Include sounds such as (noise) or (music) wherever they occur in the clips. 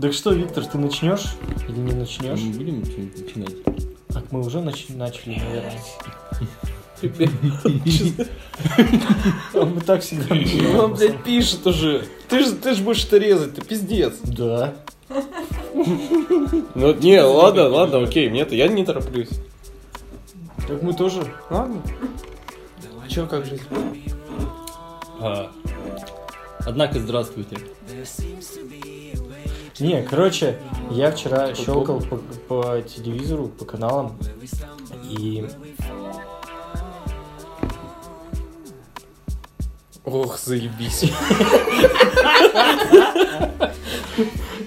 Так что, Виктор, ты начнешь или не начнешь? Мы будем что-нибудь начинать? Так мы уже нач- начали, наверное. А (laughs) мы так всегда начинаем. он, блядь, пишет уже. Ты же ты ж будешь это резать, ты пиздец. Да. Ну, не, ладно, ладно, окей, мне-то, я не тороплюсь. Так мы тоже. Ладно. Че, как жизнь? А, Однако, здравствуйте. Не, короче, я вчера щелкал по, по телевизору, по каналам, и Ох, заебись. (laughs)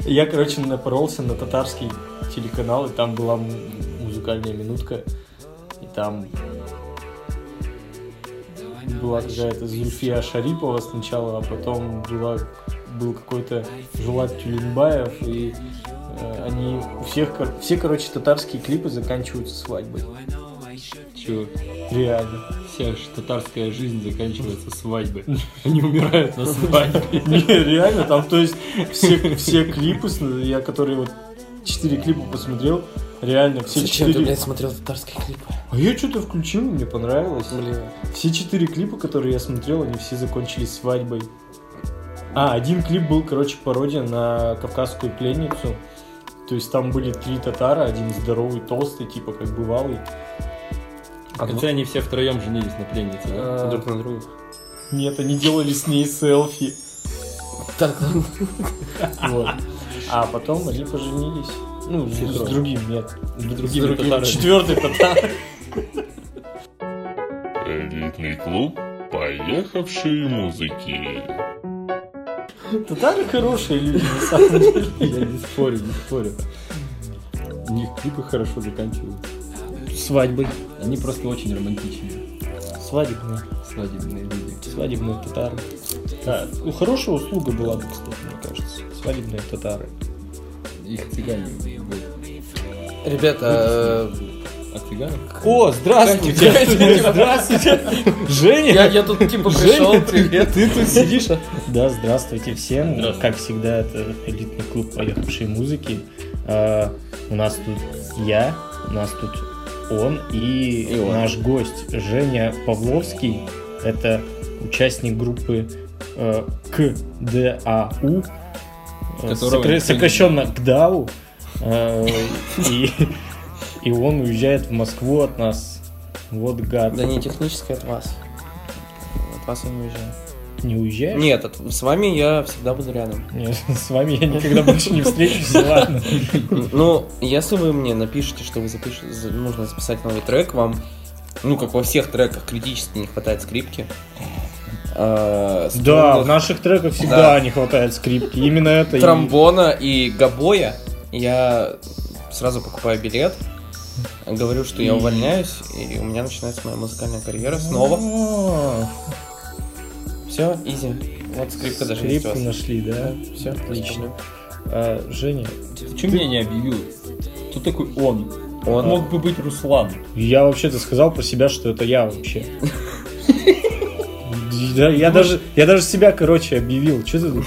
я, короче, напоролся на татарский телеканал, и там была музыкальная минутка, и там была какая-то Зульфия Шарипова сначала, а потом была, был какой-то Жулат Тюленбаев, и э, они у всех, кор- все, короче, татарские клипы заканчиваются свадьбой. Чё, Реально. вся татарская жизнь заканчивается свадьбой. (laughs) Они умирают на свадьбе. Не, реально, там, то есть, все, все клипы, я которые вот четыре клипа посмотрел, реально, все Зачем ты, четыре... блядь, смотрел татарские клипы? А я что-то включил, мне понравилось. Блин. Все четыре клипа, которые я смотрел, они все закончились свадьбой. А, один клип был, короче, пародия на кавказскую пленницу. То есть там были три татара, один здоровый, толстый, типа как бывалый. В конце они все втроем женились на пленнице, да? А, Друг на друга. Нет, они делали с ней селфи. Так. Вот. А потом они поженились. Ну, с трое. другим, нет. С другими другим. татарами. Четвертый татар. Элитный клуб поехавшие музыки. Татары хорошие люди, на самом деле. Я не спорю, не спорю. У них клипы хорошо заканчиваются. Свадьбой. Они просто очень романтичные. Свадебные. Свадебные люди. Свадебные татары. Да, ну, хорошая услуга была бы, кстати, мне кажется. Свадебные татары. Их цыгане. Ребята, Цыганов? О, здравствуйте! (laughs) Здравствуйте! Женя! я, я тут типа пришел, привет. Ты тут сидишь? Да, здравствуйте всем. Здравствуйте. Как всегда, это элитный клуб поехавшей музыки. А, у нас тут я, у нас тут он и, И он. наш гость Женя Павловский. Это участник группы э, КДАУ, сокращенно КДАУ. Э, (laughs) и, и он уезжает в Москву от нас. Вот гад. Да не технически от вас. От вас я не уезжаю. Не уезжаешь? Нет, от- с вами я всегда буду рядом. Нет, (laughs) с вами я никогда больше не встречусь, ладно. (laughs) Ну, если вы мне напишете, что вы запишете, за- нужно записать новый трек, вам, ну, как во всех треках, критически не хватает скрипки. А, Да, в наших треках всегда Да. не хватает скрипки. Именно это и- тромбона и гобоя. Я сразу покупаю билет, говорю, что я увольняюсь, и у меня начинается моя музыкальная карьера снова. Все, изи. Вот скрипка даже есть у Скрипку вас. нашли, да? Все, Отлично. А, Женя, Ты меня не объявил? Кто такой он? Он, Мог бы быть Руслан. я вообще-то сказал про себя, что это я вообще. (laughs) Я даже, я даже себя, короче, объявил. Что ты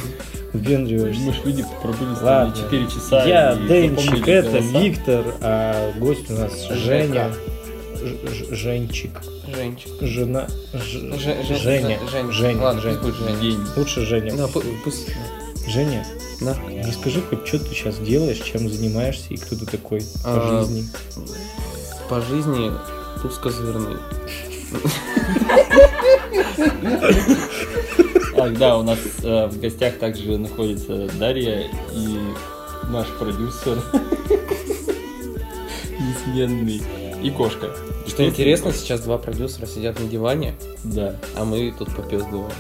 выпендриваешься? Думаешь, люди пробыли с Ладно. тобой 4 часа Я Денчик, это голоса? Виктор, а гость у нас. Женя. Ж- Ж- Женчик. Женчик. Жена. Ж- Ж- Ж- Женя. Жень. Женя. Ладно, Женя. пусть будет Женя. Лучше Женя. Да, пу- пусть. Женя, Да. расскажи хоть, что ты сейчас делаешь, чем занимаешься и кто ты такой по А, жизни. По жизни тускозырный. (laughs) А, да, у нас э, в гостях также находится Дарья и наш продюсер несменный и кошка. Что интересно, сейчас два продюсера сидят на диване, Да, а мы тут попездываем.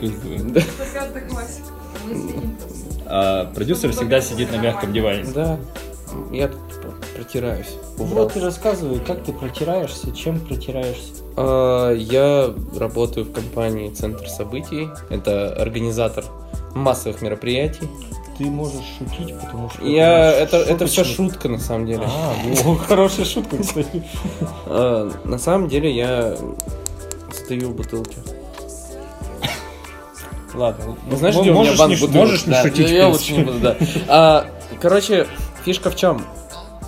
сидим там. А продюсер всегда сидит на мягком диване. Да, я тут протираюсь. Вот ты рассказывай, как ты протираешься, чем протираешься. А, Я работаю в компании Центр событий. Это организатор массовых мероприятий. Ты можешь шутить, потому что... Я это это все шутка на самом деле. А, (laughs) хорошая шутка, кстати. (laughs) А, На самом деле я стою в бутылке. Ладно. Ну, знаешь, м- где у меня можешь банк бутылок? Можешь не шутить, Я лучше не буду, да. А, короче, фишка в чем?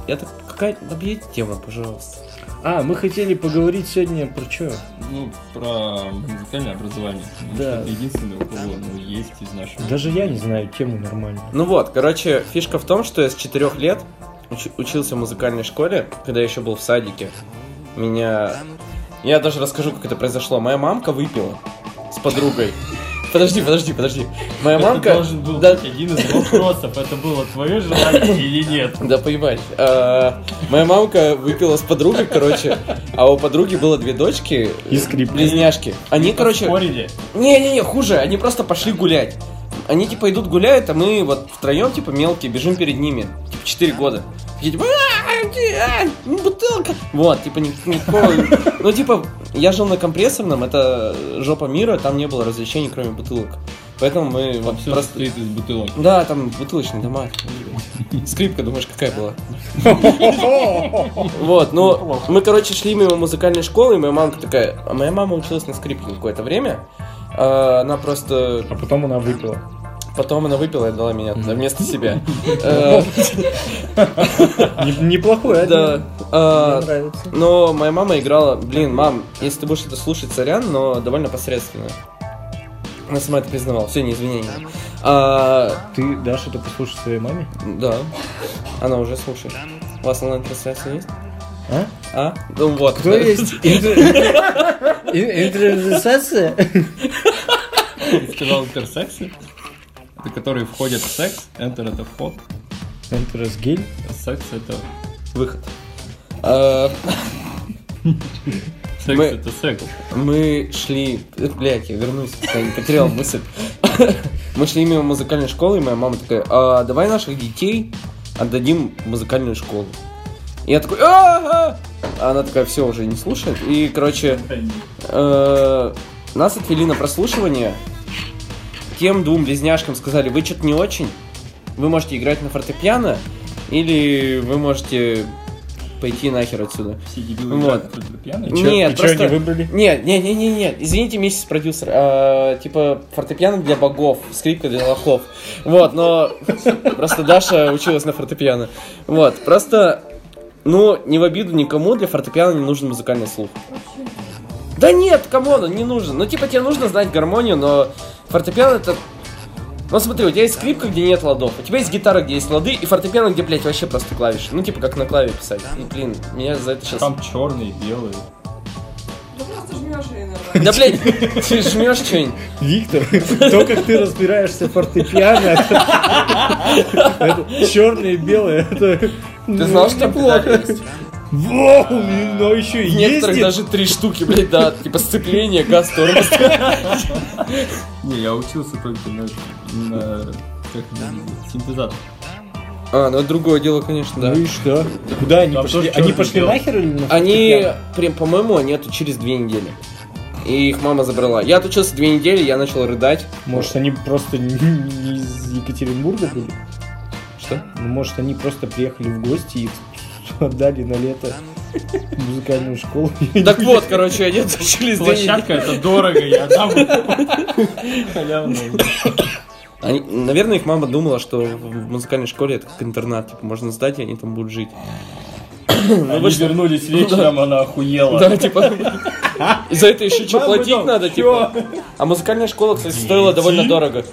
Я так какая добьете тему, пожалуйста. А, мы хотели поговорить сегодня про что? Ну, про музыкальное образование. Потому Да. что это единственное, у кого ну, есть из нашего. Даже я не знаю тему нормально. Ну вот, короче, фишка в том, что я с 4 лет уч- учился в музыкальной школе, когда я еще был в садике. Меня... Я даже расскажу, как это произошло. Моя мамка выпила с подругой. Подожди, подожди, подожди. Моя Это мамка... должен был Да, быть один из вопросов. Это было твое желание или нет? да поебать. А, моя мамка выпила с подругой, короче, а у подруги было две дочки, И скрипка. близняшки. Они, короче... Спорили. Не-не-не, хуже, они просто пошли гулять. Они типа идут гуляют, а мы вот втроем, типа, мелкие, бежим перед ними. Типа, 4 года. Такие, типа, «А, а, ну, бутылка. Вот, типа, ни- никакого... Ну, типа, я жил на компрессорном, это жопа мира, там не было развлечений, кроме бутылок. Поэтому мы вот Все просто... состоит из бутылок. Да, там бутылочный дома. Скрипка, думаешь, какая была? (laughs) Вот, ну, мы, короче, шли мимо музыкальной школы, и моя мамка такая... А моя мама училась на скрипке какое-то время. А, Она просто... А потом она выпила. Потом она выпила и отдала меня туда вместо себя. Э, Не- Неплохой Да. а. Но моя мама играла... Блин, мам, если ты будешь это слушать, сорян, но довольно посредственно. Она сама это признавала. Все, не извинения. А, Ты дашь это послушать своей маме? Да. Она уже слушает. У вас онлайн-трансляция есть? А? А? Ну вот. Кто есть? Интернет-сенсация? Ты сказал интерсексы? Это которые входят в секс. Enter это вход. Интерсгель? Секс это... Выход. А, (laughs) Секс Мы- это секс. Мы шли... э, Блядь, я вернусь, я не потерял мысль. (laughs) Мы шли мимо музыкальной школы, и моя мама такая, а давай наших детей отдадим в музыкальную школу. И я такой, а А она такая, все, уже не слушает. И, короче, э, нас отвели на прослушивание. Тем двум близняшкам сказали, вы что-то не очень, вы можете играть на фортепиано, или вы можете пойти нахер отсюда. Все дебилы Вот. играют на фортепиано. Чё- Нет, и чё просто- они выбрали? Нет, нет, нет, нет, нет. Извините, миссис продюсер. А, типа фортепиано для богов, скрипка для лохов. Вот, но просто Даша училась на фортепиано. Вот, просто, ну, не в обиду никому, для фортепиано не нужен музыкальный слух. Да нет, come on, он не нужен. Ну, типа, тебе нужно знать гармонию, но фортепиано это... Ну, смотри, у тебя есть скрипка, где нет ладов, у тебя есть гитара, где есть лады, и фортепиано, где, блядь, вообще просто клавиши. Ну, типа, как на клаве писать. И, блин, меня за это сейчас... Там. Ну и иногда. Да, блядь, ты жмешь что-нибудь. Виктор, то, как ты разбираешься в фортепиано, черное и белое, это... Ты знал, что плохо? Воу, но еще и В некоторых ездит. даже три штуки, блядь, да, типа сцепление, газ, тормоз. (laughs) Не, я учился только на, на как это синтезатор. А, ну это другое дело, конечно, да. Ну и что? Куда они Там пошли? Они пошли нахер или на Они, прям, по-моему, они отучились две недели. И их мама забрала. Я отучился две недели, я начал рыдать. Может, они просто не из Екатеринбурга были? Что? Ну, может, они просто приехали в гости и отдали на лето (laughs) музыкальную школу. (laughs) Так вот, короче, они отучились. Площадка это дорого, я дам халявно. Они- наверное, их мама думала, что в музыкальной школе это как интернат, типа, можно сдать, и они там будут жить. Они вернулись вечером, она охуела. Да, типа. За это еще что платить дом, надо, типа. А музыкальная школа, кстати, стоила довольно дорого.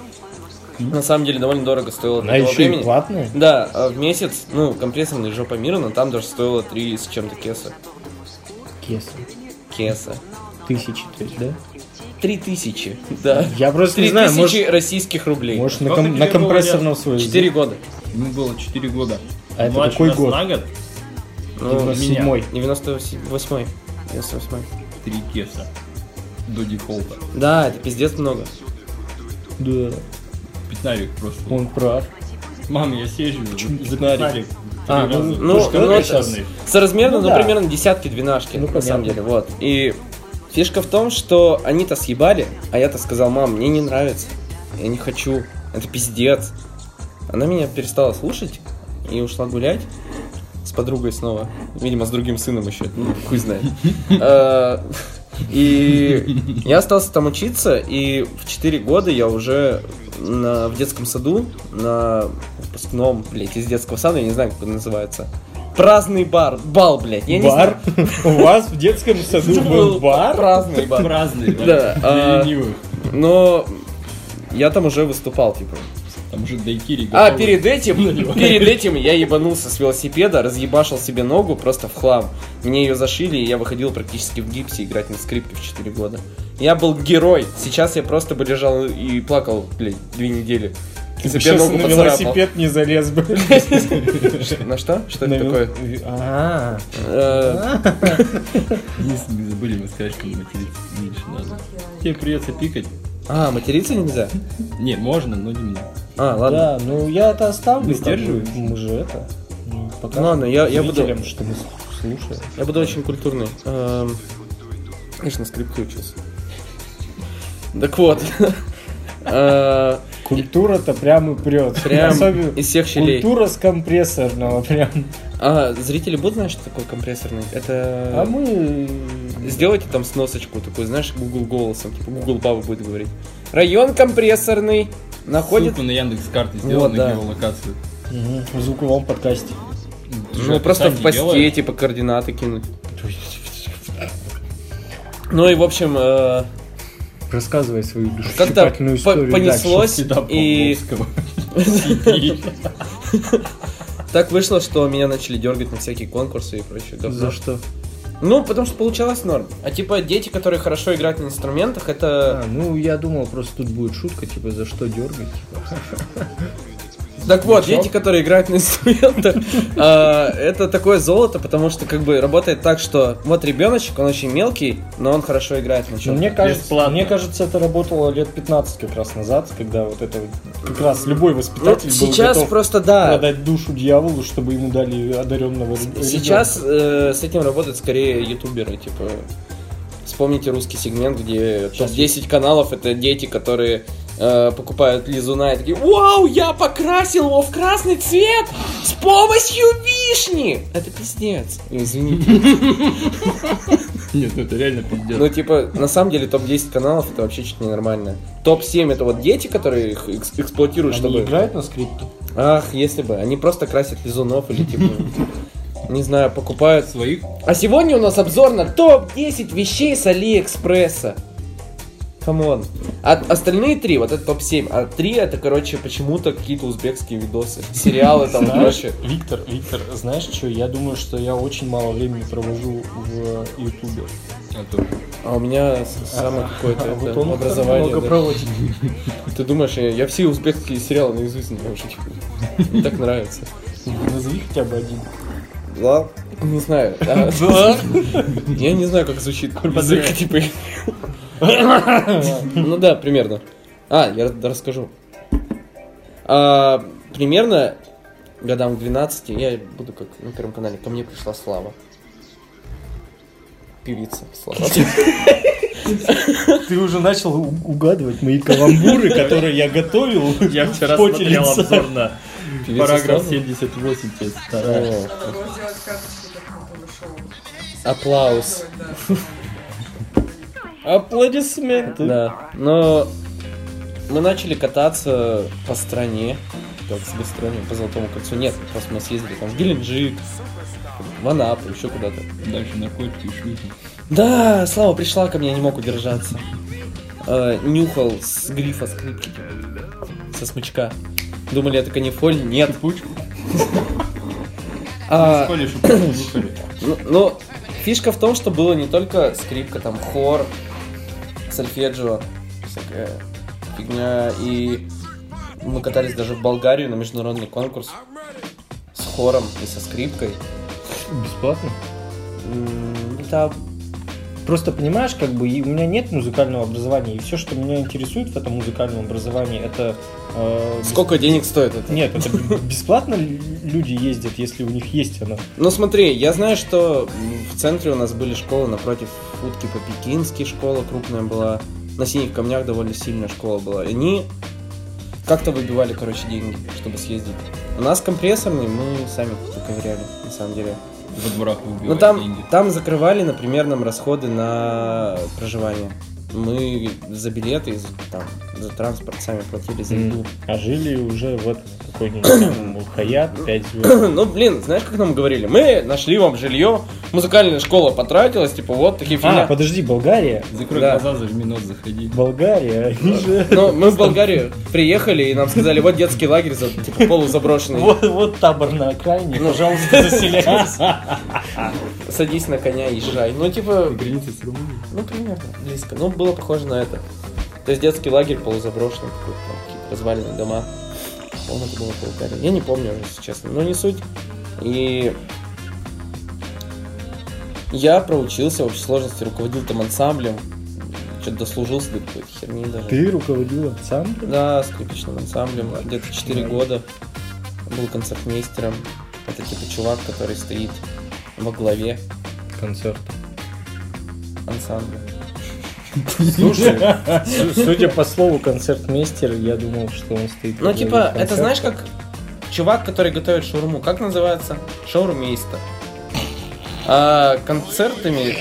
На самом деле, довольно дорого стоила для Она того еще и времени. платная? Да, а в месяц, ну, компрессорный жопа мира, но там даже стоило 3 с чем-то кеса. Кеса. Кеса. Тысячи, то есть, да? Три тысячи, да. Я просто не Три знаю, тысячи может, российских рублей. может на, ком- на компрессорном свой. Четыре года. Ему было 4 года. А это какой год? на год Ну, 97-й. 98 98 3 кеса. До дефолта. Да, это пиздец много. Да, Пятнарик просто. он прав. Мам, я съезжу за Пятнарик. А. Ну, ну, это это щас? соразмерно, Ну ну, да. примерно десятки, двенашки, Ну, на самом понятно. деле, вот. И фишка в том, что они-то съебали, а я-то сказал, мам, мне не нравится, я не хочу, это пиздец. Она меня перестала слушать и ушла гулять с подругой снова. Видимо, с другим сыном еще, ну, хуй знает. (laughs) Э, И я остался там учиться, и в 4 года я уже на, в детском саду, на выпускном, блядь, из детского сада, я не знаю, как он называется. Праздный бар, бал, блядь, я не Бар? знаю. У вас в детском саду был бар? Праздный бар. Праздный, Да, да. а-. Но я там уже выступал, типа. Там уже дайкири А, перед этим, перед этим я ебанулся с велосипеда, разъебашил себе ногу просто в хлам. Мне ее зашили, и я выходил практически в гипсе играть на скрипке в 4 года. Я был герой. Сейчас я просто бы лежал и плакал, блядь, две недели. Ты Себе сейчас ногу на поцарапал. велосипед не залез бы. На что? Что это такое? А, Э, Единственное, мы забыли мы сказать, что материться меньше надо. Тебе придется пикать. А, материться нельзя? Не, можно, но не мне. А, ладно. Да, ну я это оставлю. Сдерживаетесь? Мы же это. ну, Ладно, я- я буду- что мы слушаем. Я буду очень культурный. Эм, Конечно, на скрипке учился. Так вот. (laughs) Культура-то прям и прет. Прям Особенно из всех щелей. Культура с компрессорного прям. А, зрители будут знать, что такое компрессорный? Это... А мы... Сделайте там сносочку такую, знаешь, Google голосом, типа Google Баба будет говорить. Район компрессорный находит... Ссылку на Яндекс карты Вот, сделал да. на геолокацию. Мгм, В звуковом подкасте. Ты Ну, просто в посте, делаешь? типа, координаты кинуть. Ну и, в общем, э, Рассказывай свою по- историю понеслось, и (laughs) так вышло, что меня начали дергать на всякие конкурсы и прочее. За что? Ну, потому что получалось норм. А типа дети, которые хорошо играют на инструментах, это... А, ну я думал, просто тут будет шутка, типа, за что дергать. типа. Так вот, Мячом? дети, которые играют на инструментах, (laughs) а, это такое золото, потому что как бы работает так, что вот ребеночек, он очень мелкий, но он хорошо играет на Ну, чем Мне кажется, мне кажется, это работало лет 15 как раз назад, когда вот это как раз любой воспитатель был сейчас просто да. продать душу дьяволу, чтобы ему дали одаренного ребенка. Сейчас э, с этим работают скорее ютуберы, типа. Вспомните русский сегмент, где Щас топ-10 каналов это дети, которые э, покупают лизуна и такие Вау, я покрасил его в красный цвет с помощью вишни! Это пиздец. Извините. Нет, ну это реально пиздец. Ну, типа, на самом деле топ-10 каналов это вообще чуть ненормально. Топ-7 это вот дети, которые их экс- эксплуатируют, Они чтобы... играют на скрипке? Ах, если бы. Они просто красят лизунов или типа... Не знаю, покупают Своих А сегодня у нас обзор на топ-10 вещей с Алиэкспресса. Come on. А остальные три, вот это топ-7, а три это, короче, почему-то какие-то узбекские видосы, сериалы там Знаешь, прочее. Виктор, Виктор, знаешь что? Я думаю, что я очень мало времени провожу в Ютубе. а у меня самое какое-то А это вот образование. много да. проводит. Ты думаешь, я, я все узбекские сериалы наизусть знаю уже, типа. Мне так нравится. Назови хотя бы один. Да? Не знаю. (laughs) а, Я не знаю, как звучит язык, типа. (laughs) Ну да, примерно. А, я рас- расскажу. А, Примерно годам к 12 я буду как на первом канале. Ко мне пришла Слава. Певица Слава. Ты уже начал угадывать мои каламбуры, которые я готовил. Я вчера смотрел обзор на параграф Слава? 78, часть вторая. О, Надо было сделать карточку такого шоу. Аплаус. Аплодисменты. Да. Но мы начали кататься по стране. Как с гастролями по Золотому кольцу. Нет, просто мы съездили там в Геленджик, в Анапу, еще куда-то. Дальше на котики и шлюхи. Да, Слава пришла ко мне, я не мог удержаться. Э, нюхал с грифа скрипки, со смычка. Думали, это канифоль? Нет. Пучку. А, (coughs) ну, ну, фишка в том, что было не только скрипка, там хор, сольфеджио, всякая фигня. И мы катались даже в Болгарию на международный конкурс с хором и со скрипкой. Бесплатно? Да, Просто понимаешь, как бы и у меня нет музыкального образования, и все, что меня интересует в этом музыкальном образовании, это... э, сколько денег стоит это? Нет, это бесплатно люди ездят, если у них есть оно. Ну смотри, я знаю, что в центре у нас были школы напротив утки по-пекински, школа крупная была. На синих камнях довольно сильная школа была. И они как-то выбивали, короче, деньги, чтобы съездить. У нас компрессорный, мы сами ковыряли, на самом деле. Во дворах выбивать Ну там, деньги. там закрывали, например, нам расходы на проживание. Мы за билеты, за, там, за транспорт сами платили за еду. А жили уже в этом какой-нибудь Хаят, (coughs) 5 звезд. (coughs) Ну, блин, знаешь, как нам говорили? Мы нашли вам жилье, музыкальная школа потратилась, типа, вот такие А, фигня. подожди, Болгария? Закрой Да. глаза, зажми нос, заходи. Болгария, они же... Ну, мы в (laughs) Болгарию приехали, и нам сказали, вот детский лагерь, за- типа, полузаброшенный. (laughs) Вот, вот табор на окраине, Ну. пожалуйста, заселяйтесь. (laughs) Садись на коня, езжай. Ну, типа, Граница с Румынией. ну, примерно, близко. Ну, было похоже на это. То есть детский лагерь полузаброшенный, такой, там, какие-то разваленные дома. По-моему, это было Болгарии. Я не помню, если честно, но не суть. И я проучился в общей сложности, руководил там ансамблем, что-то дослужился до какой-то херни даже. Ты руководил ансамблем? Да, скрипичным ансамблем. Где-то 4 года был концертмейстером. Это типа чувак, который стоит во главе Концерт. ансамбля. Слушай, су- судя по слову концертмейстер, я думал, что он стоит... Ну, типа, это концерта. знаешь, как чувак, который готовит шаурму. Как называется? Шаурмейстер. А концертами,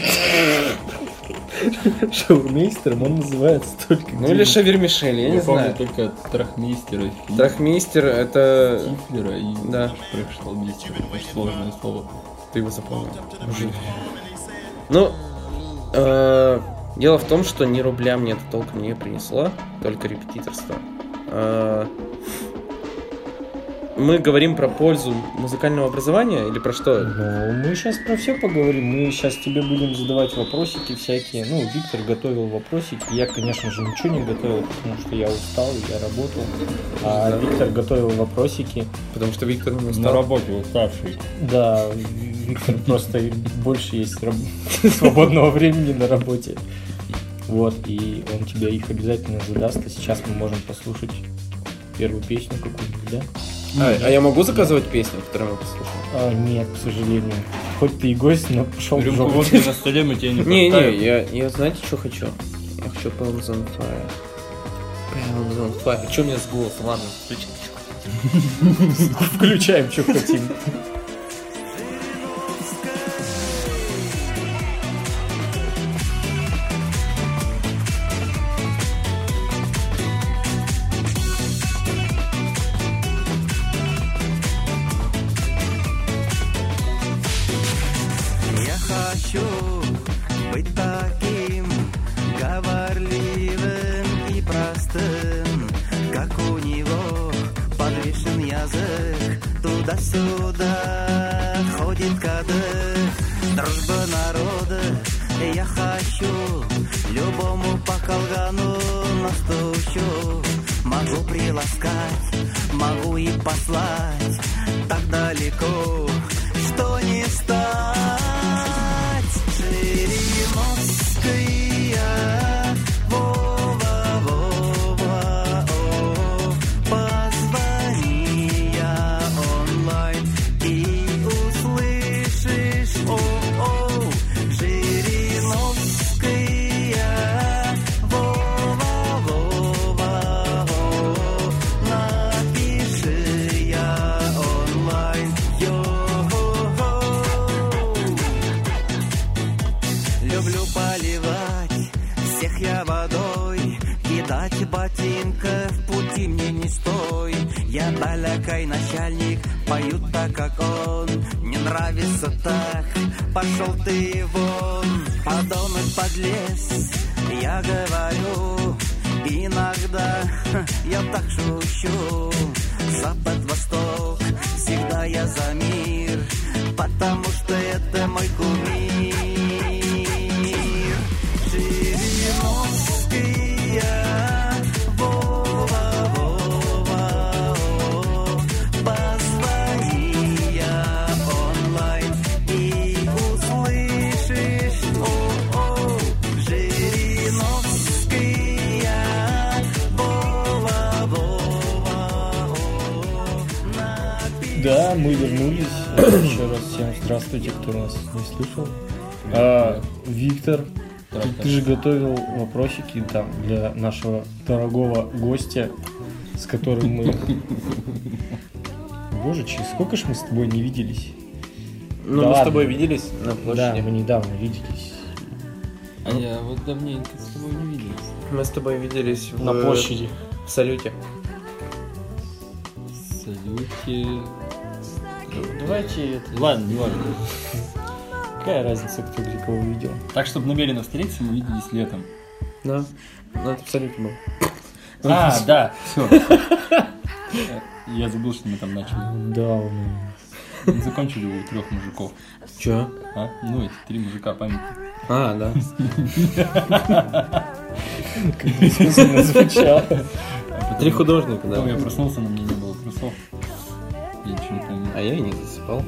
Шаурмейстером он называется только ну или шавермишель, я не Я помню знаю. только трахмейстера, Трахмейстер это... Тифлера и Да. Трехшталмейстера. Очень сложное слово. Ты его запомнил. Ну, э, дело в том, что ни рубля мне это толком не принесло, только репетиторство. Э, мы говорим про пользу музыкального образования или про что? Ну, мы сейчас про все поговорим. Мы сейчас тебе будем задавать вопросики всякие. Ну, Виктор готовил вопросики. Я, конечно же, ничего не готовил, потому что я устал, я работал. А Виктор готовил вопросики. Потому что Виктор не На устал. работе уставший. Да, Виктор просто больше есть (laughs) свободного времени на работе. Вот, и он тебе их обязательно задаст. А сейчас мы можем послушать первую песню какую-нибудь, да? А, а я могу заказывать песню, которую мы послушаем? А, нет, к сожалению. Хоть ты и гость, но пошел в Рюмку жопу. водки на столе мы тебе не Не, не, я, я знаете, что хочу? Я хочу Pounds on Fire. Pounds on Fire. Что у меня с голосом? Ладно, включи. Включаем, что хотим. Приласкать, могу и послать так далеко, что не встать. Жириновская, Так, пошел ты вон. Подонок подлез, я говорю, иногда я так шучу. Запад, восток, всегда я за мир, потому что это мой кумир. Да, мы вернулись. (clears throat) Еще раз всем здравствуйте, кто нас не слышал. А, Виктор, ты, ты же готовил вопросики там для нашего дорогого гостя, с которым мы... (laughs) Боже, через сколько ж мы с тобой не виделись? Ну, Да мы с ладно. тобой виделись на Да, площади. мы недавно виделись. А я вот давненько с тобой не виделись. Мы с тобой виделись в... На площади. В салюте. Салюте. Давайте это... Ладно, не важно. Какая разница, кто где кого видел? Так, чтобы намеренно встретиться, мы виделись летом. Да. Ну, это был. А, (laughs) да, все. Я забыл, что мы там начали. Да, Мы закончили у трех мужиков. Чё? А? Ну, эти три мужика памяти. А, да. Искусственно звучало. Три художника, Потом я да. проснулся, на мне. Не помню. А я и не засыпал.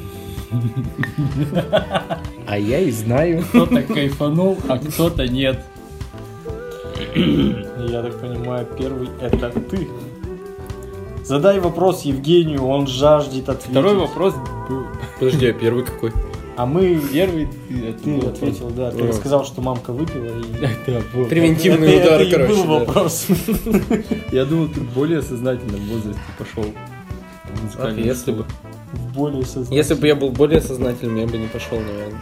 А я и знаю. Кто-то кайфанул, а кто-то нет. Я так понимаю, первый это ты. Задай вопрос Евгению, он жаждет ответить. Второй вопрос был. Подожди, а первый какой? А мы... Первый ты, Ты ответил, да. Ты О. рассказал, что мамка выпила и... (laughs) Превентивный Это- удар, это и короче. был да. вопрос. (laughs) Я думал, ты в более сознательном возрасте пошел. Ах, музыкальную если бы. более. Если бы я был более сознательным, я бы не пошел, наверное.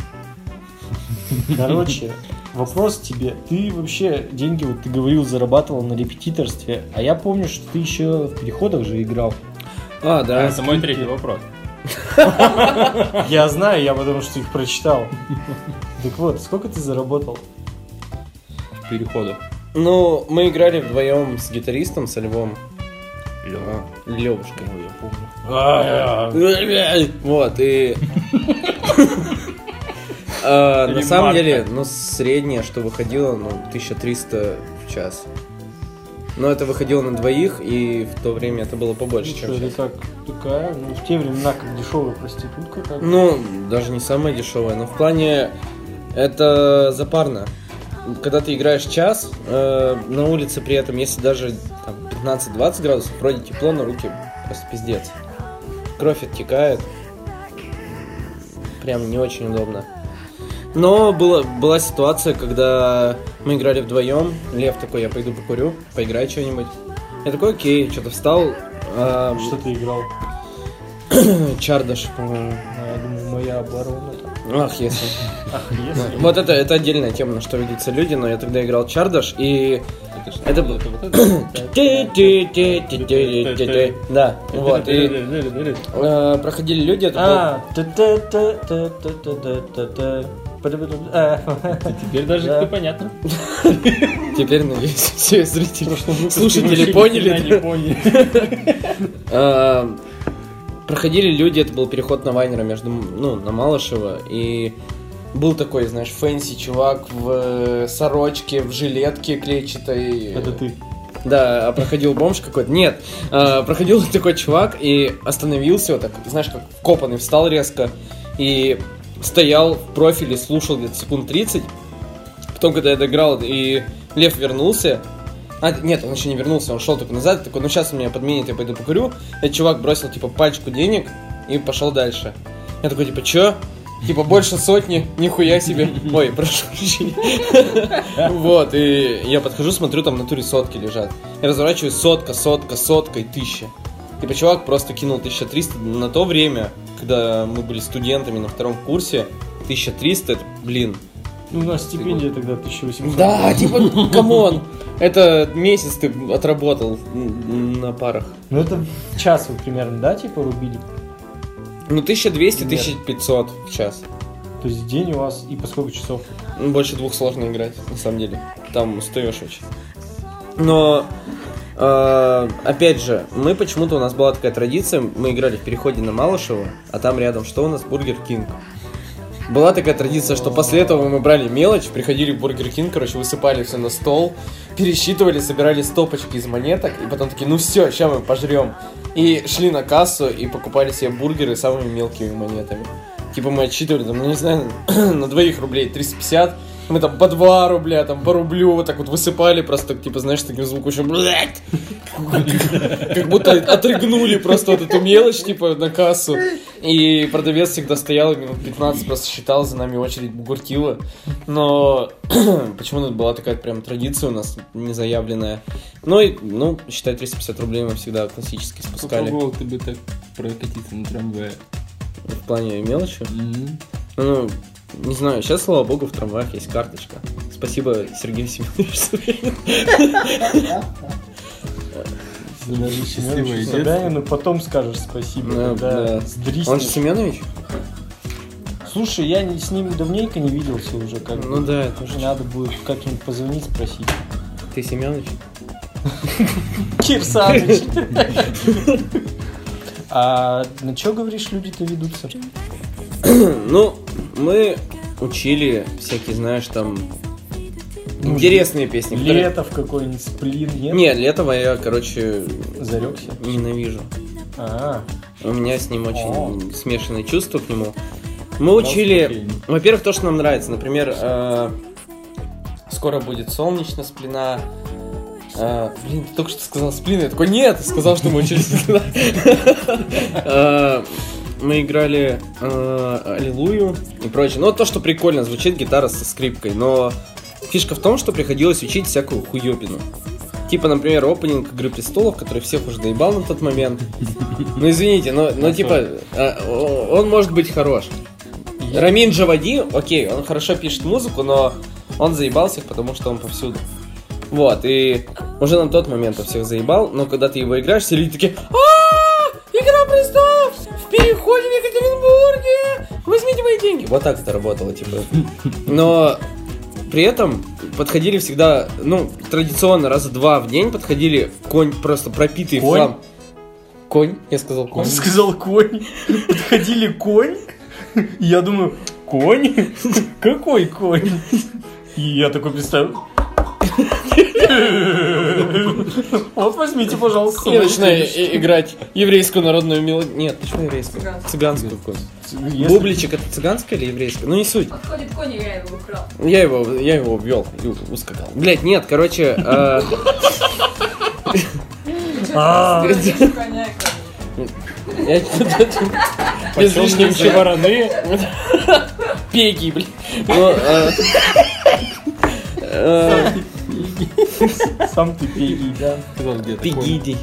(laughs) Короче, вопрос тебе. Ты вообще деньги, вот ты говорил, зарабатывал на репетиторстве, а я помню, что ты еще в переходах же играл. А, да. Это мой третий вопрос. (laughs) Я знаю, я потому что их прочитал. (laughs) Так вот, сколько ты заработал? В переходах. Ну, мы играли вдвоем с гитаристом, со Львом. Левушкой. А, Вот, и... (laughs) А, На Или самом Марка. деле, ну, среднее, что выходило, ну, 1300 в час. Но это выходило на двоих, и в то время это было побольше, чем Что, это сейчас. как такая, ну, в те времена, как дешевая проститутка, как Ну, даже не самая дешевая, но в плане это запарно. Когда ты играешь час, э, на улице при этом, если даже там, 15-20 градусов, вроде тепло, но руки просто пиздец. Кровь оттекает. Прям не очень удобно. Но была, была ситуация, когда мы играли вдвоем. Лев такой, я пойду покурю, поиграй что-нибудь. Я такой, окей, что-то встал. а, что ты играл. (clears throat) Чардаш, по-моему. А, Я думаю, моя оборона. Там. Ах, если. Ах, если. Вот это, это отдельная тема, на что ведутся люди, но я тогда играл Чардаш, и... Это что? Это был- Это вот это? (coughs) Ти-ти-ти-ти-ти-ти-ти. Да, вот, и э, проходили люди, это Теперь даже Да. это понятно. (laughs) теперь, надеюсь, все зрители, слушатели поняли, (laughs) Проходили люди, это был переход на Вайнера между, ну, на Малышева, и был такой, знаешь, fancy чувак в э, сорочке, в жилетке клетчатой. Это ты. Да, а проходил бомж какой-то. Нет, а, проходил (laughs) такой чувак и остановился, вот так, знаешь, как вкопанный, встал резко и стоял в профиле, слушал где-то секунд 30. Потом, когда я доиграл, и Лев вернулся, а, нет, он еще не вернулся, он шел только назад, такой, ну сейчас он меня подменит, я пойду покурю. Этот чувак бросил, типа, пачку денег и пошел дальше. Я такой, типа, чё? Типа, больше сотни, нихуя себе. Ой, прошу. (laughs) Вот, и я подхожу, смотрю, там в натуре сотки лежат. Я разворачиваюсь, сотка, сотка, сотка и тысяча. Типа, чувак просто кинул 1300 на то время, когда мы были студентами на втором курсе. 1300, это, блин, Ну, у нас стипендия тогда 1800. да, типа, come on. Это месяц ты отработал на парах. Ну, это в час вы примерно, да, типа, рубили? Ну, 1200, Нет. 1500 в час. То есть день у вас и по сколько часов? Ну, Больше двух сложно играть, на самом деле. Там устаешь очень. Но, э, опять же, мы почему-то, у нас была такая традиция, мы играли в переходе на Малышева, а там рядом что у нас? Бургер Кинг. Была такая традиция, что после этого мы брали мелочь, приходили в Бургер Кинг, короче, высыпали все на стол, пересчитывали, собирали стопочки из монеток, и потом такие, ну все, сейчас мы пожрем. И шли на кассу и покупали себе бургеры самыми мелкими монетами. Типа мы отсчитывали, там, ну не знаю, (clears throat) на двоих рублей 350, мы там по 2 рубля, там по рублю вот так вот высыпали, просто, типа, знаешь, таким звуком блядь, как будто отрыгнули просто вот эту мелочь, типа, на кассу. И продавец всегда стоял минут 15 просто считал, за нами очередь бугуртила. Но (clears throat) почему-то была такая прям традиция у нас незаявленная. Ну и, ну, считай, 350 рублей мы всегда классически спускали. Попробовал ты бы так прокатиться на трамвае. В плане мелочи. М. Ну, не знаю, сейчас, слава богу, в трамваях есть карточка Спасибо, Сергей Семенович. Счастливое. Собянину потом скажешь спасибо, Да, когда да. сдриснешь. Он же Семенович? Слушай, я с ним давненько не виделся уже, как Ну бы. да, это Уже надо будет как-нибудь позвонить, спросить. Ты Семенович? Кирсаныч. (laughs) А на что, говоришь, люди-то ведутся? (clears throat) Ну, мы учили всякие, знаешь, там интересные песни. которые- Летов какой-нибудь, сплин, нет? Нет, Летова я, короче, Зарекся? ненавижу. А, У меня с ним очень смешанные чувства к нему. Мы учили, во-первых, то, что нам нравится. Например, э, скоро будет солнечно сплина. Э, блин, ты только что сказал сплина. Я такой, нет, сказал, что мы учили сплина. (laughs) Э, Мы играли э, Аллилуйю и прочее. Ну, то, что прикольно, звучит гитара со скрипкой. Но фишка в том, что приходилось учить всякую хуёбину. Типа, например, опенинг Игры Престолов, который всех уже доебал на тот момент. (laughs) Ну, извините, но, но типа, о- он может быть хорош. Рамин Джавади, окей, он хорошо пишет музыку, но он заебал всех, потому что он повсюду. Вот, и уже на тот момент он всех заебал, но когда ты его играешь, все люди такие «А, Игра престолов! В переходе в Екатеринбурге! Возьмите мои деньги!» Вот так это работало, типа. Но при этом подходили всегда, ну, традиционно раза два в день подходили конь просто пропитый Конь? хлам. Конь? Я сказал он конь. сказал конь. Подходили конь. Я думаю, конь? Какой конь? И я такой представил. Вот возьмите, пожалуйста. Я начинаю играть еврейскую народную мелодию. Нет, почему еврейскую? Цыганскую. Бубличек это цыганская или еврейская? Ну не суть. Подходит конь, я его украл. Я его, я его ввел ускакал. Блять, нет, короче, э, (laughs) (laughs) А, я- без лишних еще вороны. пеги, блин. Ну, э, э, Сам ты пегий, да. Сказал где-то.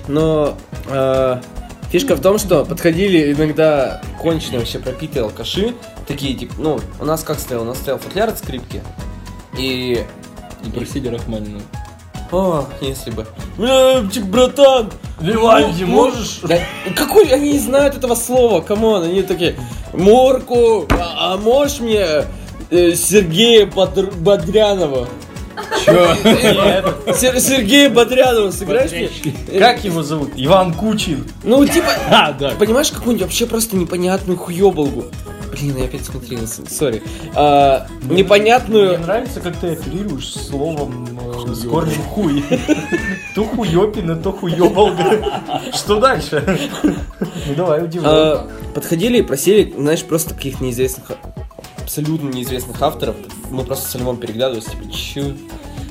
Но э, фишка в том, что подходили иногда конченые вообще пропитые алкаши. Такие, типа, ну, у нас как стоял? У нас стоял футляр от скрипки. И И просили Рахманинова. О, если бы. Бля, типа, братан! Вивальди ну, можешь? Да, какой, они не знают этого слова, come on, они такие, Мурку, а, а можешь мне э, Сергея Бодр- Бодрянова? Чё? Сер- Сергея Бодрянова сыграешь мне? Как его зовут? Иван Кучин. Ну, типа, (laughs) А, да. понимаешь, какую-нибудь вообще просто непонятную хуёболгу. Блин, я опять смотрел, сори. А, Мне непонятную... нравится, как ты оперируешь словом э, с корнем хуй. (laughs) То хуёпина, то хуёболга. (laughs) Что дальше? Ну давай, удивляй. А, подходили и просили, знаешь, просто каких-то неизвестных, абсолютно неизвестных авторов. Мы просто с Львом переглядывались, типа, чё?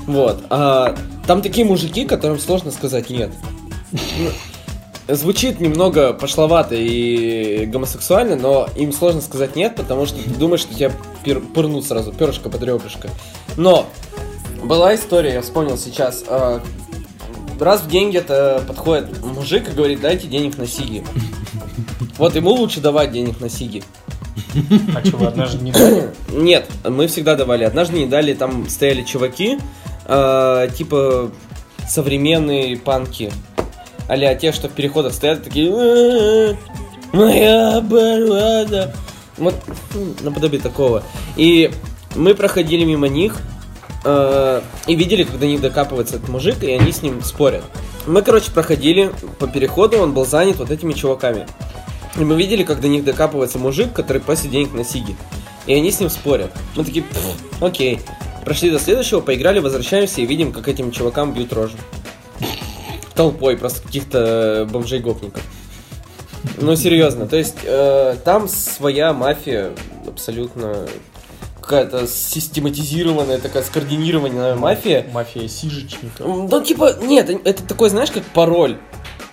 Вот. А, там такие мужики, которым сложно сказать нет. Ну, Звучит немного пошловато и гомосексуально, но им сложно сказать нет, потому что ты думаешь, что тебя пер- пырнут сразу, перышко под ребрышко. Но была история, я вспомнил сейчас. а, Раз в день где-то подходит мужик и говорит, дайте денег на сиги. Вот ему лучше давать денег на сиги. А вы однажды не дали? Нет, мы всегда давали. Однажды не дали, там стояли чуваки, э, типа современные панки. Аля те, что в переходах стоят, такие... «Э, Моя борода. Вот м, наподобие такого. И мы проходили мимо них э, и видели, до них докапывается этот мужик, и они с ним спорят. Мы, короче, проходили по переходу, он был занят вот этими чуваками. И мы видели, как до них докапывается мужик, который просит денег на сиги. И они с ним спорят. Мы такие, «Пф, окей. Прошли до следующего, поиграли, возвращаемся и видим, как этим чувакам бьют рожу. Толпой, просто каких-то бомжей-гопников. Ну, серьезно, то есть э, там своя мафия абсолютно какая-то систематизированная, такая скоординированная мафия. Мафия сижечника. М, Ну, типа, нет, это такой, знаешь, как пароль.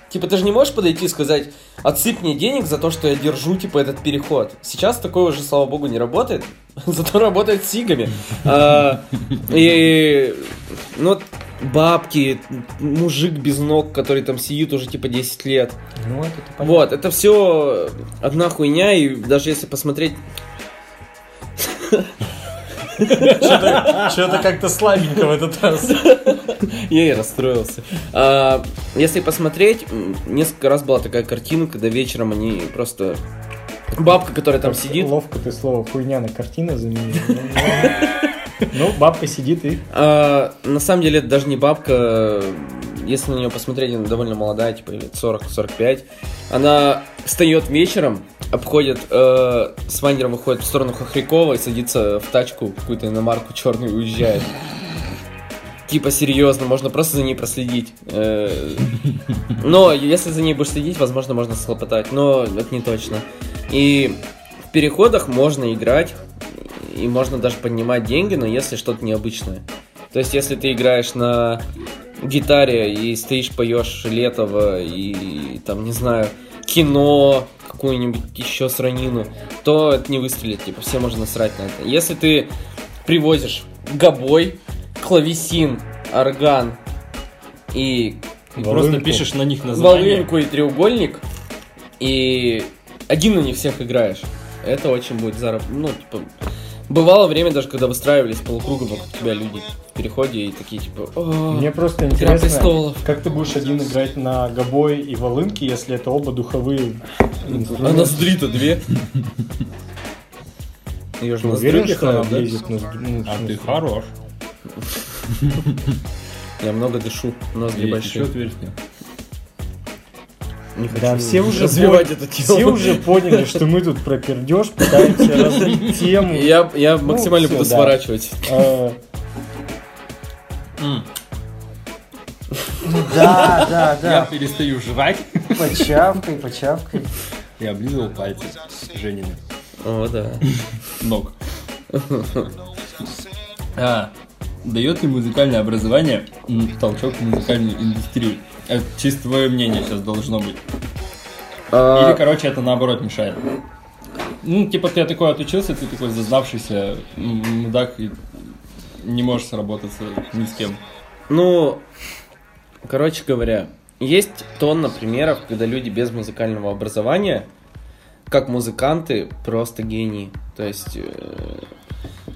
Типа, ты же не можешь подойти и сказать, отсыпь мне денег за то, что я держу, типа, этот переход. Сейчас такое уже, слава богу, не работает. (laughs) Зато работает с сигами. А, И, ну, бабки, мужик без ног, который там сидит уже, типа, 10 лет. Ну, это понятно. Вот, это все одна хуйня, и даже если посмотреть... Что-то как-то слабенько в этот раз. (laughs) Я и расстроился. А, если посмотреть, несколько раз была такая картина, когда вечером они просто... Бабка, которая там сидит, Ловко ты слово хуйня на картина заменил. (laughs) Ну, бабка сидит и... а, на самом деле это даже не бабка, если на нее посмотреть, она довольно молодая, типа лет 40-45. Она встает вечером, обходит, э, с Вандером выходит в сторону Хохрякова и садится в тачку, какую-то иномарку черную и уезжает. Типа серьезно, можно просто за ней проследить. Э, Но если за ней будешь следить, возможно, можно схлопотать, но это не точно. И в переходах можно играть, и можно даже поднимать деньги, но если что-то необычное. То есть, если ты играешь на гитаре и стоишь, поешь Летова и там, не знаю, кино, какую-нибудь еще сранину, то это не выстрелит, типа, все можно насрать на это. Если ты привозишь гобой, клавесин, орган и И Просто пишешь на них название. волынку и треугольник, и один на них всех играешь. Это очень будет зараб... Ну, типа... Бывало время даже, когда выстраивались полукругом вокруг тебя люди в переходе и такие, типа... «О, Мне просто интересно, престолов. как ты будешь один играть на гобой и волынке, если это оба духовые А ноздри-то две. Ее же уверен, что она влезет? Ну, А ты хорош. (laughs) Я много дышу, ноздри большие. еще отверстие. Не Да, все уже развивать пон- эту тему. Все уже поняли, что мы тут про пердеж, пытаемся развить тему. Я, я максимально всё, буду да. сворачивать. Э, Да, да, Я перестаю жрать Почавкай, почавкай. и облизывал пальцы Женины О, да. ног. А, дает ли музыкальное образование толчок в музыкальную индустрию? Это чисто твое мнение сейчас должно быть. А, Или, короче, это наоборот мешает. Ну, типа, ты такой отучился, ты такой зазнавшийся мудак и не можешь сработаться ни с кем. Ну, короче говоря, есть тонна примеров, когда люди без музыкального образования, как музыканты, просто гении. То есть э,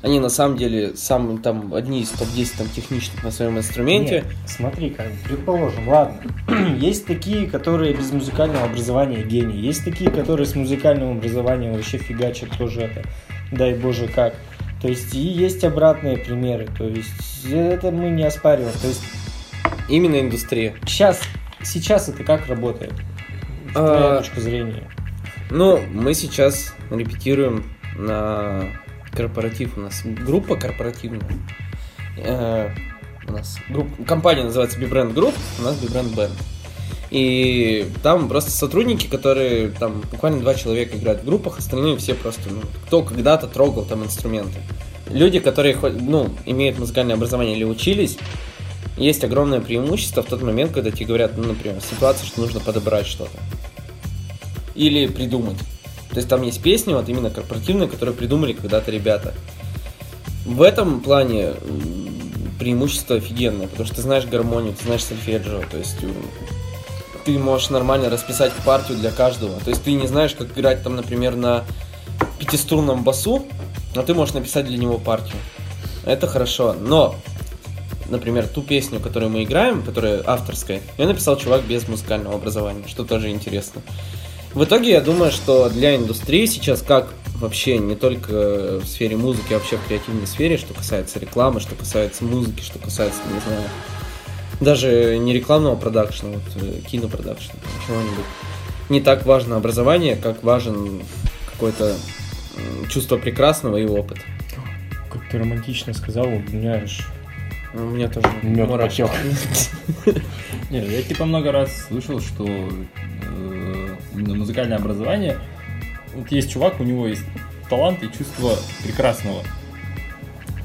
они на самом деле самые там одни из топ-10 там техничных на своем инструменте. Нет, смотри, как предположим, ладно. (clears throat) Есть такие, которые без музыкального образования гении. Есть такие, которые с музыкальным образованием вообще фигачат тоже это. Дай боже как. То есть и есть обратные примеры. То есть это мы не оспариваем. То есть Именно индустрия. сейчас, сейчас это как работает? С А, точки зрения. Ну, мы сейчас репетируем на корпоратив. У нас группа корпоративная. Э, у нас групп- компания называется Bbrand Group, у нас Bbrand Band. И там просто сотрудники, которые там буквально два человека играют в группах, остальные все просто, ну, кто когда-то трогал там инструменты. Люди, которые ну, имеют музыкальное образование или учились, есть огромное преимущество в тот момент, когда тебе говорят, ну, например, ситуация, что нужно подобрать что-то. Или придумать. То есть там есть песни, вот именно корпоративные, которые придумали когда-то ребята. В этом плане преимущество офигенное, потому что ты знаешь гармонию, ты знаешь сольфеджио, то есть ты можешь нормально расписать партию для каждого. То есть ты не знаешь, как играть там, например, на пятиструнном басу, но ты можешь написать для него партию. Это хорошо, но например, ту песню, которую мы играем, которая авторская, ее написал чувак без музыкального образования, что тоже интересно. В итоге я думаю, что для индустрии сейчас, как вообще не только в сфере музыки, а вообще в креативной сфере, что касается рекламы, что касается музыки, что касается, не знаю, даже не рекламного продакшна, вот э, кинопродакшна, чего-нибудь. Не так важно образование, как важен какое-то чувство прекрасного и опыт. Как ты романтично сказал, у меня аж У меня тоже мед потек. (laughs) Не, я типа много раз слышал, что э, именно музыкальное образование, вот есть чувак, у него есть талант и чувство прекрасного,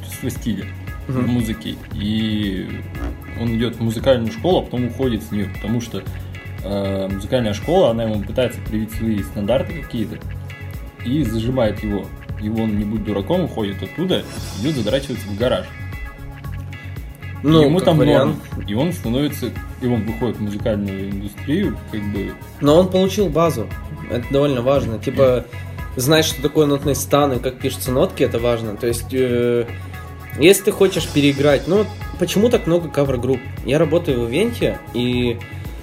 чувство стиля в музыке. И он идет в музыкальную школу, а потом уходит с нее, потому что э, музыкальная школа, она ему пытается привить свои стандарты какие-то и зажимает его. И он, не будь дураком, уходит оттуда, идет задрачиваться в гараж. Ну, ему там вариант. норм. И он становится, и он выходит в музыкальную индустрию, как бы, Но он получил базу. Это довольно важно. Типа, знать, что такое нотный стан и как пишутся нотки, это важно. То есть, э, Если ты хочешь переиграть, ну, почему так много кавер-групп? Я работаю в ивенте, и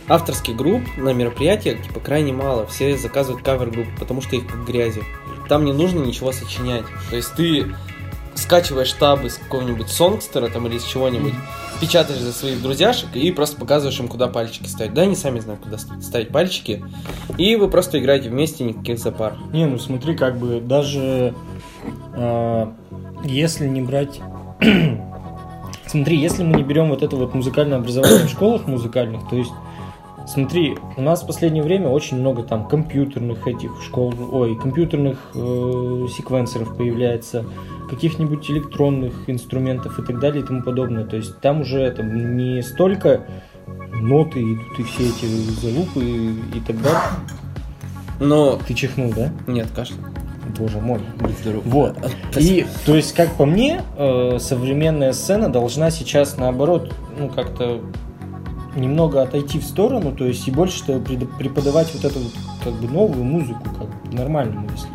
авторских групп на мероприятиях, типа, крайне мало. Все заказывают кавер-группы, потому что их как грязи. Там не нужно ничего сочинять. То есть ты скачиваешь табы с какого-нибудь Songsterr'а там или с чего-нибудь, печатаешь за своих друзьяшек и просто показываешь им, куда пальчики ставить. Да, они сами знают, куда ст- ставить пальчики. И вы просто играете вместе, никаких запар. Не, ну смотри, как бы даже а, если не брать... (clears throat) смотри, если мы не берем вот это вот музыкальное образование в школах музыкальных, то есть Смотри, у нас в последнее время очень много там компьютерных этих школ, ой, компьютерных э, секвенсоров появляется, каких-нибудь электронных инструментов и так далее и тому подобное. То есть там уже это не столько ноты идут и все эти залупы и, и так далее. Но... Ты чихнул, да? Нет, кашля. Боже мой. Вот. И, то есть, как по мне, э, современная сцена должна сейчас, наоборот, ну, как-то немного отойти в сторону, то есть, и больше что преподавать вот эту вот, как бы, новую музыку, как бы, нормальному, если.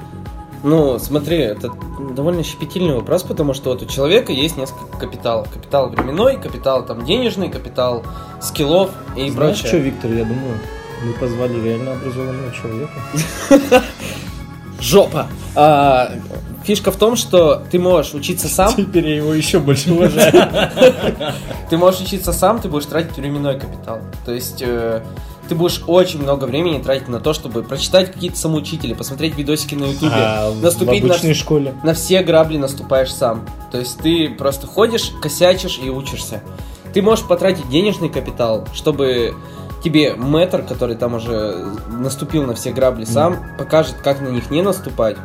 Ну, смотри, это довольно щепетильный вопрос, потому что вот у человека есть несколько капиталов. Капитал временной, капитал там денежный, капитал скиллов и Знаешь, прочее. что, Виктор, я думаю, мы позвали реально образованного человека. (laughs) Жопа! Фишка в том, что ты можешь учиться сам, Теперь я его еще больше (laughs) уважаю. ты можешь учиться сам, ты будешь тратить временной капитал. То есть э, ты будешь очень много времени тратить на то, чтобы прочитать какие-то самоучители, посмотреть видосики на ютубе, А наступить на, школе. на все грабли наступаешь сам. То есть ты просто ходишь, косячишь и учишься. Ты можешь потратить денежный капитал, чтобы тебе мэтр, который там уже наступил на все грабли сам, покажет, как на них не наступать.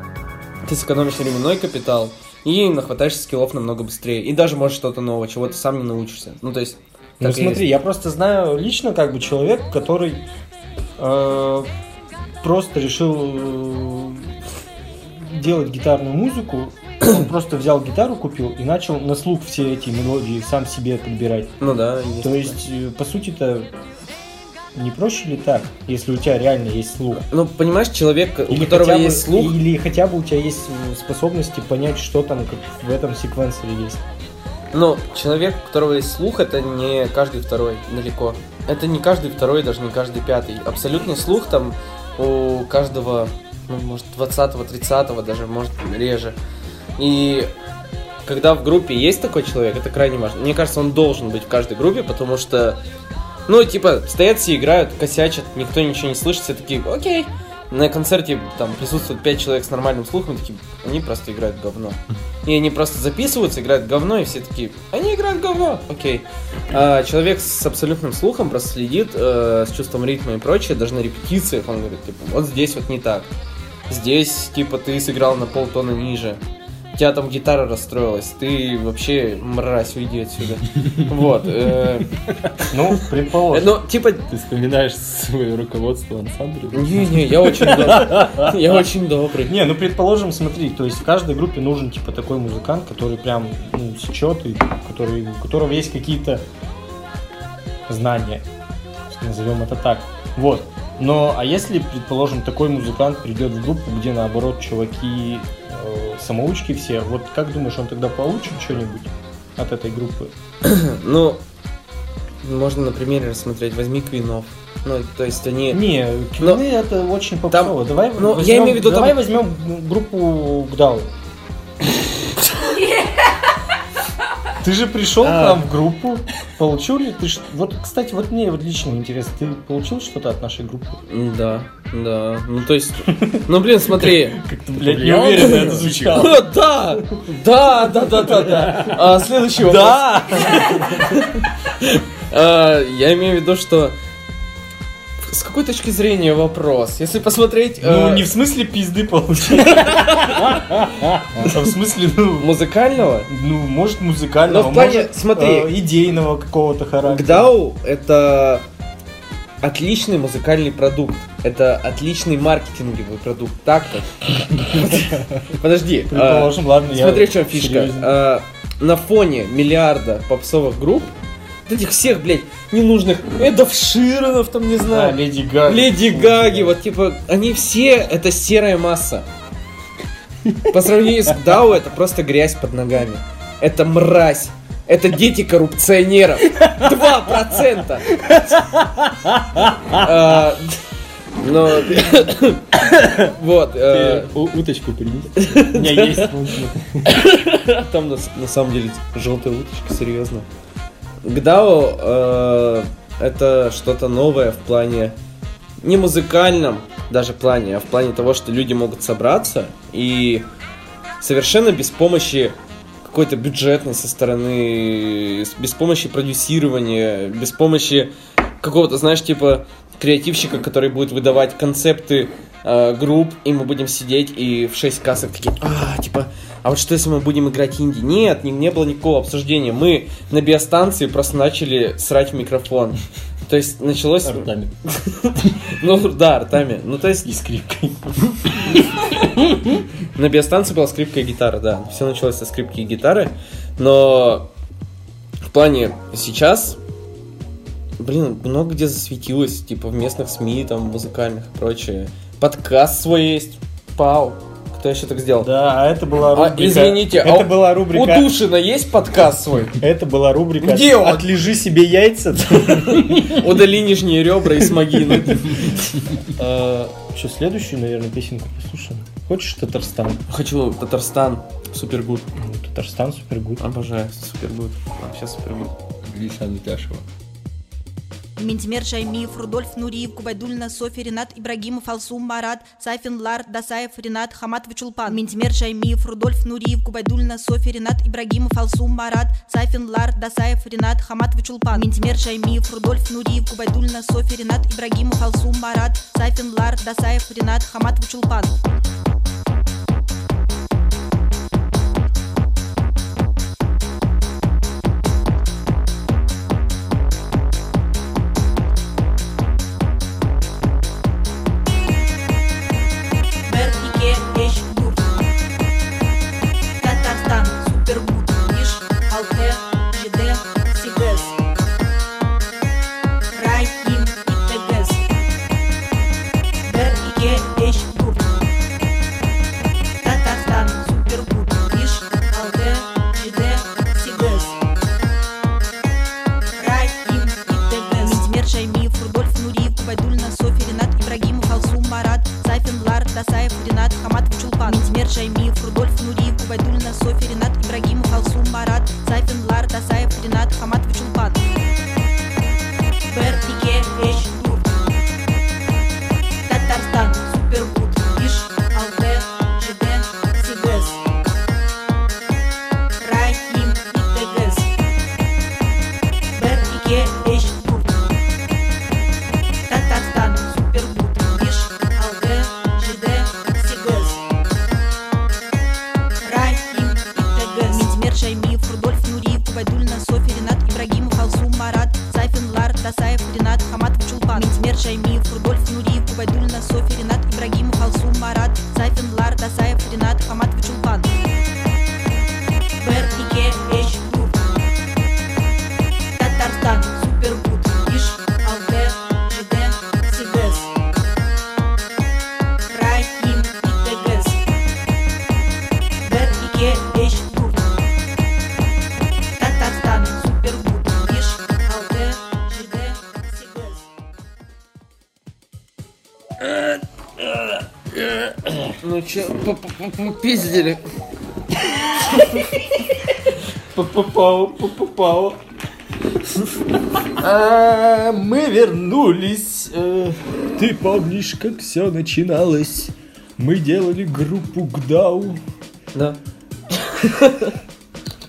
Ты сэкономишь временной капитал и нахватаешься скиллов намного быстрее. И даже можешь что-то нового, чего ты сам не научишься. Ну, то есть... Ну смотри, есть. я просто знаю лично как бы человек, который э, просто решил э, делать гитарную музыку. (coughs) Он просто взял гитару, купил и начал на слух все эти мелодии сам себе подбирать. Ну да, То есть, э, по сути-то, не проще ли так, если у тебя реально есть слух? Ну, понимаешь, человек, у Или которого хотя бы- есть слух, Или хотя бы у тебя есть способности понять, что там как в этом секвенсоре есть. Но человек, у которого есть слух, это не каждый второй, далеко. Это не каждый второй, даже не каждый пятый. Абсолютный слух там у каждого, ну, может, 20-30, даже, может, реже. И когда в группе есть такой человек, это крайне важно. Мне кажется, он должен быть в каждой группе, потому что, ну, типа, стоят все, играют, косячат, никто ничего не слышит, все такие, окей. На концерте там присутствует 5 человек с нормальным слухом, такие, они просто играют говно. И они просто записываются, играют говно, и все такие, они играют говно, окей. А человек с абсолютным слухом просто следит э, с чувством ритма и прочее, даже на репетициях он говорит, типа, вот здесь вот не так. Здесь, типа, ты сыграл на полтона ниже. У тебя там гитара расстроилась, ты вообще мразь, уйди отсюда. Вот. э, Ну, предположим. Ну, типа, Ты вспоминаешь свое руководство ансамбля? не-не, я очень добрый. Я очень добрый. Не, ну предположим, смотри, то есть в каждой группе нужен типа такой музыкант, который прям ну, сечет, и который, у которого есть какие-то знания, назовем это так. Вот. Но, а если, предположим, такой музыкант придет в группу, где наоборот чуваки э, самоучки все, вот как думаешь, он тогда получит что-нибудь от этой группы? (clears throat) Ну, можно на примере рассмотреть. Возьми Квинов. Ну, то есть они... Не, Но- Квины это очень попсово. давай ну, возьмем, я имею в виду, давай там- возьмем группу Гдау. (laughs) Ты же пришел к А. нам в группу, получил ли ты... ш- Вот, кстати, вот мне вот лично интересно, ты получил что-то от нашей группы? Да, да. Ну, то есть... Ну, блин, смотри. Как-то, блядь, неуверенно это звучало. (laughs) Да! Да, да, да, да, да. А, следующий вопрос. Да! (laughs) А, Я имею в виду, что... С какой точки зрения вопрос? Если посмотреть... Ну, э, не в смысле пизды получил. А в смысле, ну, Музыкального? ну, может, музыкального, Ну, в плане, может, смотри. э, идейного какого-то характера. Гдау — это отличный музыкальный продукт. Это отличный маркетинговый продукт. Так-то. Подожди. Предположим, ладно, я... Смотри, в чем фишка. А, На фоне миллиарда попсовых групп, этих всех, блядь, ненужных Эдов Широнов, там, не А, знаю, Леди Гага. Леди Гаги, вот, типа, они все, это серая масса. По сравнению с Гдау, это просто грязь под ногами. это мразь. Это дети коррупционеров. 2%. А, Но... (coughs) Вот. э, уточку прими. (laughs) У меня есть. Там на самом деле желтая уточка, серьезно. ГДАО э, это что-то новое в плане не музыкальном даже плане, а в плане того, что люди могут собраться и совершенно без помощи какой-то бюджетной со стороны, без помощи продюсирования, без помощи какого-то, знаешь, типа креативщика, который будет выдавать концепты э, групп, и мы будем сидеть и в 6 кассок такие, а, типа, а вот что если мы будем играть инди? Нет, не, не было никакого обсуждения. Мы на биостанции просто начали срать в микрофон. То есть началось... Ртами. (laughs) Ну да, ртами. Ну то есть И скрипкой. (laughs) на биостанции была скрипка и гитара, да. Все началось со скрипки и гитары. Но в плане сейчас, блин, много где засветилось, типа в местных СМИ, там, музыкальных и прочее. Подкаст свой есть. Пау. Кто еще так сделал? Да, а это была А, рубрика... извините, это а у- была У рубрика... Тушина есть подкаст свой? Это была рубрика Где он? «Отлежи себе яйца». (laughs) Удали нижние ребра и смоги. Что, следующую, наверное, песенку послушаем? Хочешь Татарстан? Хочу Татарстан. Супергуд. Ну, Татарстан супергуд. Обожаю Супергуд. Вообще Супергуд. Гриша Дутяшева. Ментимер Шаймиев, Рудольф Нуриев, Кубайдульна, Софи, Ренат, Ибрагимов, Алсум, Марат, Сафин, Лар, Дасаев, Ренат, Хаматович Улпан. Ментимер Шаймиев, Рудольф Нуриев, Кубайдульна, Софи, Ренат, Ибрагимов, Алсум, Марат, Сафин, Лар, Дасаев, Ренат, Хаматович Улпан. Ментимер Шаймиев, Рудольф Нуриев, Кубайдульна, Софи, Ренат, Ибрагимов, Алсум, Марат, Сафин, Лар, Дасаев, Ренат, Хаматович Улпан. Че, пиздили. Попау, попау. А, Мы вернулись. Э, Ты помнишь, как все начиналось? Мы делали группу ГДАУ. Да.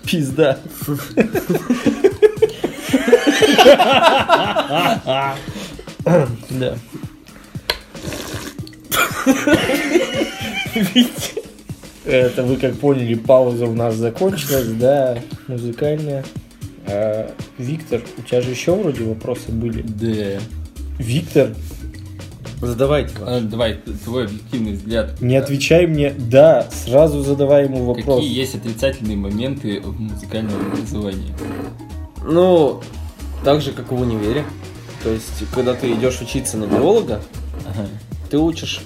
Пизда. (laughs) Да. Это вы как поняли, пауза у нас закончилась, да, музыкальная. А, Виктор, у тебя же еще вроде вопросы были. Да. Виктор, Задавайте. А, давай, твой объективный взгляд. не отвечай мне «да», сразу задавай ему вопрос. Какие есть отрицательные моменты в музыкальном образовании? Ну, так же, как и в универе. То есть, когда ты идешь учиться на биолога, Ага. ты учишь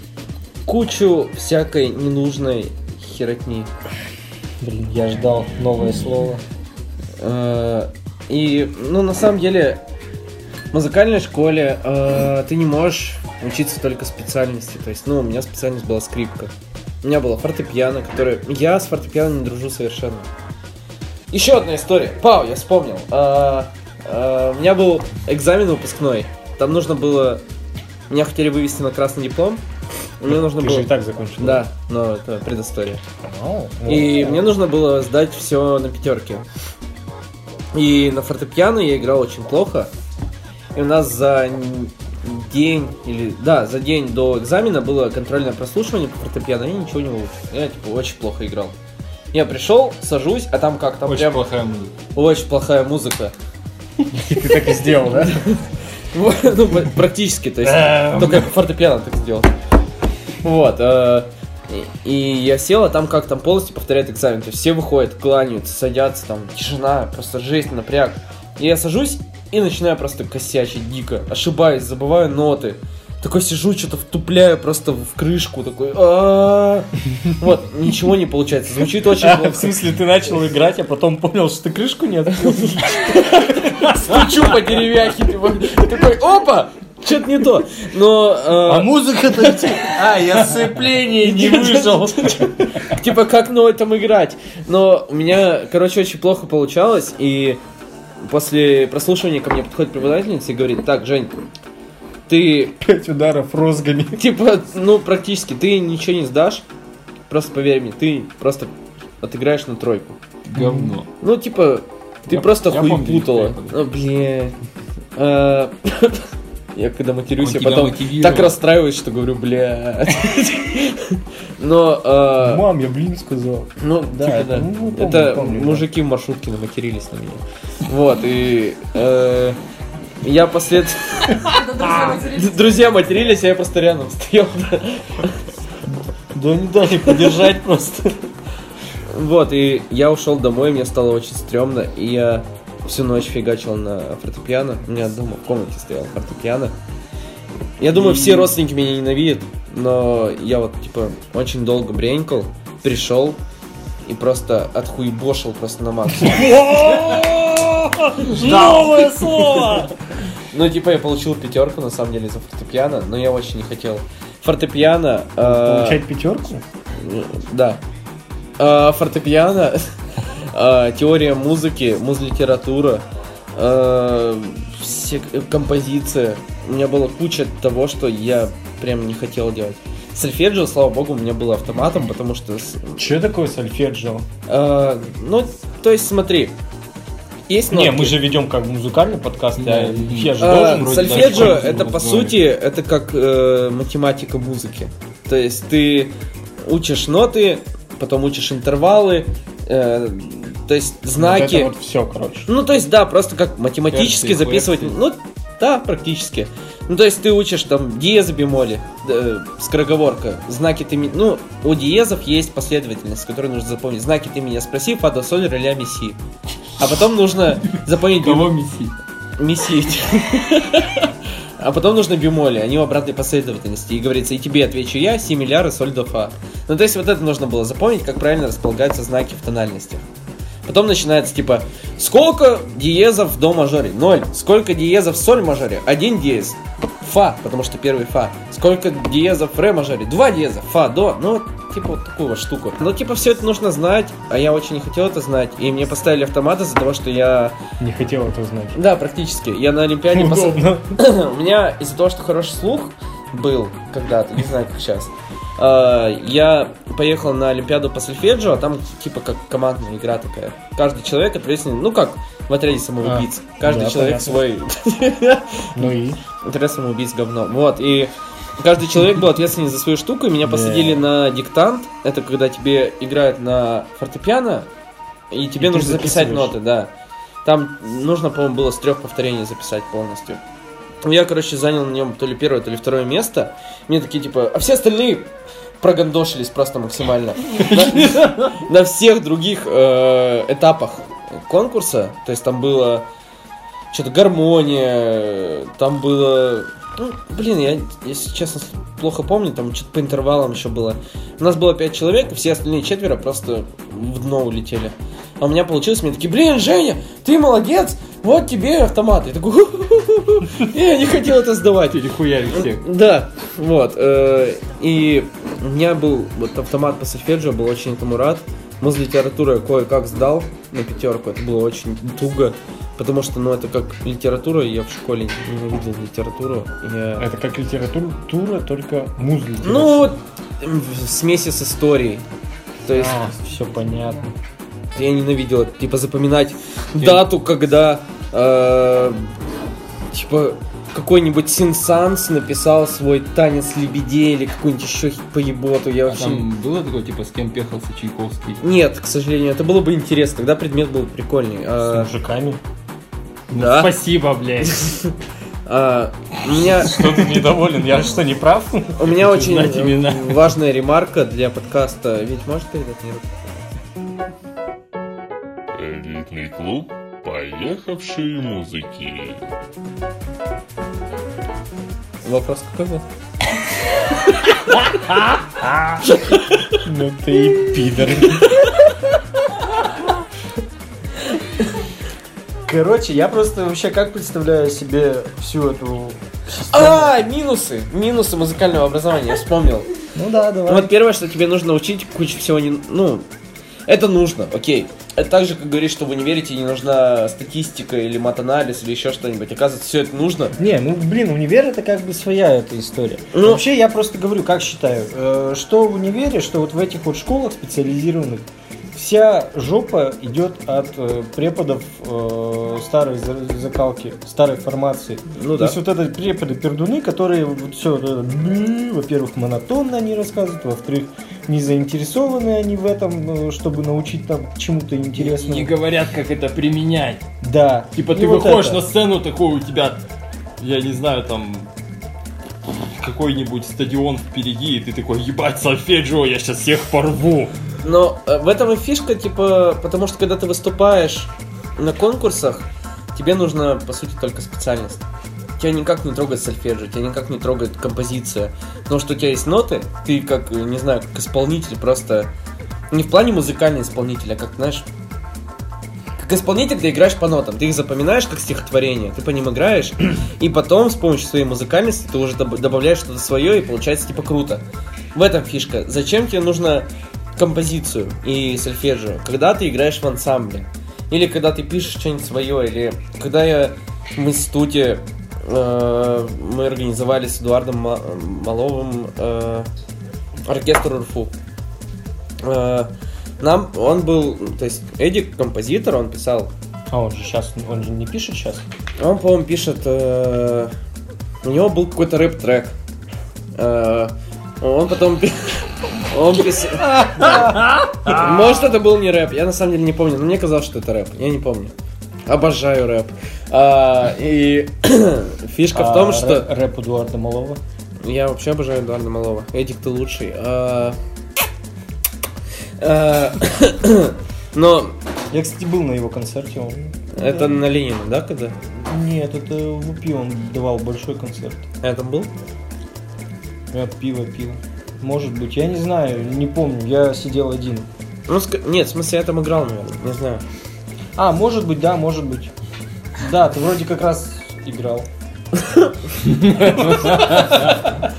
кучу всякой ненужной херотни. Блин, я ждал новое слово. Э, И, ну, на самом деле, в музыкальной школе э, ты не можешь учиться только специальности. То есть, ну, у меня специальность была скрипка. У меня было фортепиано, которое... Я с фортепиано не дружу совершенно. Еще одна история. Пау, я вспомнил. А, у меня был экзамен выпускной. Там нужно было... Меня хотели вывести на красный диплом. Мне нужно Ты было... же и так закончил. Да, но это предыстория. Ау, И вот. мне нужно было сдать все на пятерке. И на фортепиано я играл очень плохо. И у нас за день или да, за день до экзамена было контрольное прослушивание по фортепиано, я ничего не выучил. Я типа очень плохо играл. Я пришел, сажусь, а там как там Очень прям плохая музыка. очень плохая музыка. Ты так и сделал, да? (laughs) Ну, практически, то есть только фортепиано так сделал. Вот. э, И и я сел, а там как там полностью повторяет экзамен. То есть все выходят, кланяются, садятся, там тишина, просто жесть, напряг. И я сажусь и начинаю просто косячить дико. Ошибаюсь, забываю ноты. Такой сижу, что-то втупляю просто в крышку, такой. «А-а-а». (laughs) Вот, ничего не получается. Звучит очень (laughs) А, в плохо. смысле, ты начал играть, а потом понял, что ты крышку не открыл? (laughs) Стучу по деревяхе, типа, такой, опа! Что-то не то. Но э, А музыка-то... (laughs) А, я сцепление не вышел. (laughs) типа, как на этом играть? Но у меня, короче, очень плохо получалось, и после прослушивания ко мне подходит преподавательница и говорит, так, Жень, ты, Пять ударов розгами. (laughs) типа, ну, практически, ты ничего не сдашь, просто поверь мне, ты просто отыграешь на тройку. Говно. Ну, типа, ты Я- просто я хуй путала. Ну, блин. Я когда матерюсь, я потом так расстраиваюсь, что говорю, бля. (laughs) Но, а, Мам, я блин сказал. ну, Да, типа, это- да. ну, помню, Это помню, да. мужики в маршрутке наматерились на меня. Вот, и э, я послед... Друзья (laughs) матерились. А я просто рядом стоял. Да не дали подержать просто. Вот, и я ушел домой, мне стало очень стрёмно, и я всю ночь фигачил на фортепиано. У меня дома в комнате стоял фортепиано. Я думаю, все родственники меня ненавидят, но я вот, типа, очень долго бренькал, пришел и просто отхуебошил просто на максимум. Новое слово! Ну, типа, я получил пятерку, на самом деле, за фортепиано, но я очень не хотел. Фортепиано... э, Получать пятерку? Да. А, фортепиано, (laughs) а, теория музыки, муз-литература, а, все композиция. У меня была куча того, что я прям не хотел делать. Сольфеджио, слава богу, у меня было автоматом, потому что... Че такое сольфеджио? а, ну, то есть, смотри. Есть Не, нотки. мы же ведем как музыкальный подкаст, Да. а я же А, должен вроде Сольфеджио это по сути это как э, математика музыки. То есть ты учишь ноты, потом учишь интервалы, э, то есть знаки. Вот это вот все, короче. Ну, то есть, да, просто как математически Терции, записывать. кверции. Ну, да, практически. Ну, то есть, ты учишь там диезы, бемоли, э, скороговорка, знаки ты... ми- Ну, у диезов есть последовательность, которую нужно запомнить. Знаки ты меня спроси, фа, соль, ре, ля, ми, си. А потом нужно запомнить... Кого месить? месить. (laughs) А потом нужно бемоли, они в обратной последовательности. И говорится, и тебе отвечу я, си миллиарды, соль, до, фа. Ну, то есть, вот это нужно было запомнить, как правильно располагаются знаки в тональностях. Потом начинается типа, сколько диезов в до мажоре? Ноль. Сколько диезов в соль мажоре? Один диез. Фа, потому что первый фа. Сколько диезов в ре мажоре? Два диеза. Фа, до. Ну, типа вот такую вот штуку. Ну, типа, все это нужно знать, а я очень не хотел это знать. И мне поставили автомат из-за того, что я... Не хотел это знать. Да, практически. Я на Олимпиаде... пос- Удобно. (coughs) У меня из-за того, что хороший слух был когда-то, не знаю, как сейчас, э, я поехал на Олимпиаду по сольфеджио, а там типа как командная игра такая. Каждый человек ответственный, ну как в отряде самоубийц. Каждый да, человек понятно. свой Ну и? (laughs) отряд самоубийц говно. Вот, и каждый человек был ответственен за свою штуку, и меня посадили на диктант. Это когда тебе играют на фортепиано, и тебе нужно записать ноты, да. Там нужно, по-моему, было с трех повторений записать полностью. Я, короче, занял на нем то ли первое, то ли второе место. Мне такие, типа, а все остальные прогандошились просто максимально. На, (laughs) всех других э, этапах конкурса, то есть там было что-то гармония, там было Ну, блин, я, если честно, плохо помню, там что-то по интервалам еще было. У нас было пять человек, и все остальные четверо просто в дно улетели. А у меня получилось, мне такие, блин, Женя, ты молодец, вот тебе автомат. Я такой, я не хотел это сдавать. Перехуяли всех. Да, вот. э, И у меня был вот автомат по сольфеджио, был очень этому рад. Муз литературу я кое-как сдал на пятерку. Это было очень туго, потому что, ну, это как литература, я в школе ненавидел литературу. Я... Это как литература, только муз Ну, вот в смеси с историей. То есть все понятно. я ненавидел это, типа запоминать дату, когда э, типа какой-нибудь Синсанс написал свой танец лебедей или какую-нибудь еще поеботу. Я А вообще... там было такое, типа, с кем пехался Чайковский? Нет, к сожалению, это было бы интересно, тогда предмет был прикольный. А, С мужиками. Да. Спасибо, блядь. (laughs) А, у меня, Что ты недоволен? Я что, не прав? у меня очень важная ремарка для подкаста. Ведь можешь передать мне руку? Элитный клуб поехавшие музыки. Вопрос какой был? (laughs) Ну ты и пидор. Короче, я просто вообще как представляю себе всю эту систему. А, минусы! Минусы музыкального образования, я вспомнил. Ну да, Ну, давай. вот первое, что тебе нужно учить, куча всего не... Ну, это нужно, окей. Это так же, как говоришь, что в универе тебе не нужна статистика или матанализ или еще что-нибудь. Оказывается, все это нужно. Не, ну блин, универ это как бы своя эта история. Ну- Вообще я просто говорю, как считаю, э, что в универе, что вот в этих вот школах специализированных, вся жопа идет от э, преподов э, старой за- закалки, старой формации. Ну То да. есть вот это преподы пердуны, которые вот все, во-первых, монотонно они рассказывают, во-вторых, не заинтересованы они в этом, э, чтобы научить там чему-то интересному. Не говорят, как это применять. Да. Типа И ты вот выходишь это. на сцену, такой у тебя, я не знаю, там какой-нибудь стадион впереди, и ты такой, ебать, сольфеджио, я сейчас всех порву. Но э, в этом и фишка, типа, потому что когда ты выступаешь на конкурсах, тебе нужно, по сути, только специальность. Тебя никак не трогает сольфеджио, тебя никак не трогает композиция. Потому что у тебя есть ноты, ты как, э, не знаю, как исполнитель просто... Не в плане музыкальный исполнитель, а как, знаешь, как исполнитель ты играешь по нотам, ты их запоминаешь как стихотворение, ты по ним играешь, и потом с помощью своей музыкальности ты уже доб- добавляешь что-то свое, и получается типа круто. В этом фишка. Зачем тебе нужно композицию и сольфеджио, когда ты играешь в ансамбле? Или когда ты пишешь что-нибудь свое, или когда я в институте э, мы организовали с Эдуардом Ма- Маловым э, оркестр УРФУ. Э, нам он был, то есть Эдик композитор, он писал А он же сейчас, он же не пишет сейчас. он, по-моему, пишет... э, у него был какой-то рэп-трек. Э, он потом... (laughs) Он писал... (laughs) Может, это был не рэп, я на самом деле не помню, но мне казалось, что это рэп, я не помню. Обожаю рэп. А, и (clears throat) фишка в том, А что... рэ- Рэп Эдуарда Малова. Я вообще обожаю Эдуарда Малова. Эдик, ты лучший. А, а, (coughs) Но Я, кстати, был на его концерте. Он... это на Ленина, да, когда? Нет, это в УПИ он давал большой концерт. Это был? Я пиво пил. Может быть, я не знаю, не помню. Я сидел один. Ну, нет, в смысле, я там играл, наверное, не знаю. А, может быть, да, может быть. Да, ты вроде как раз играл. (laughs)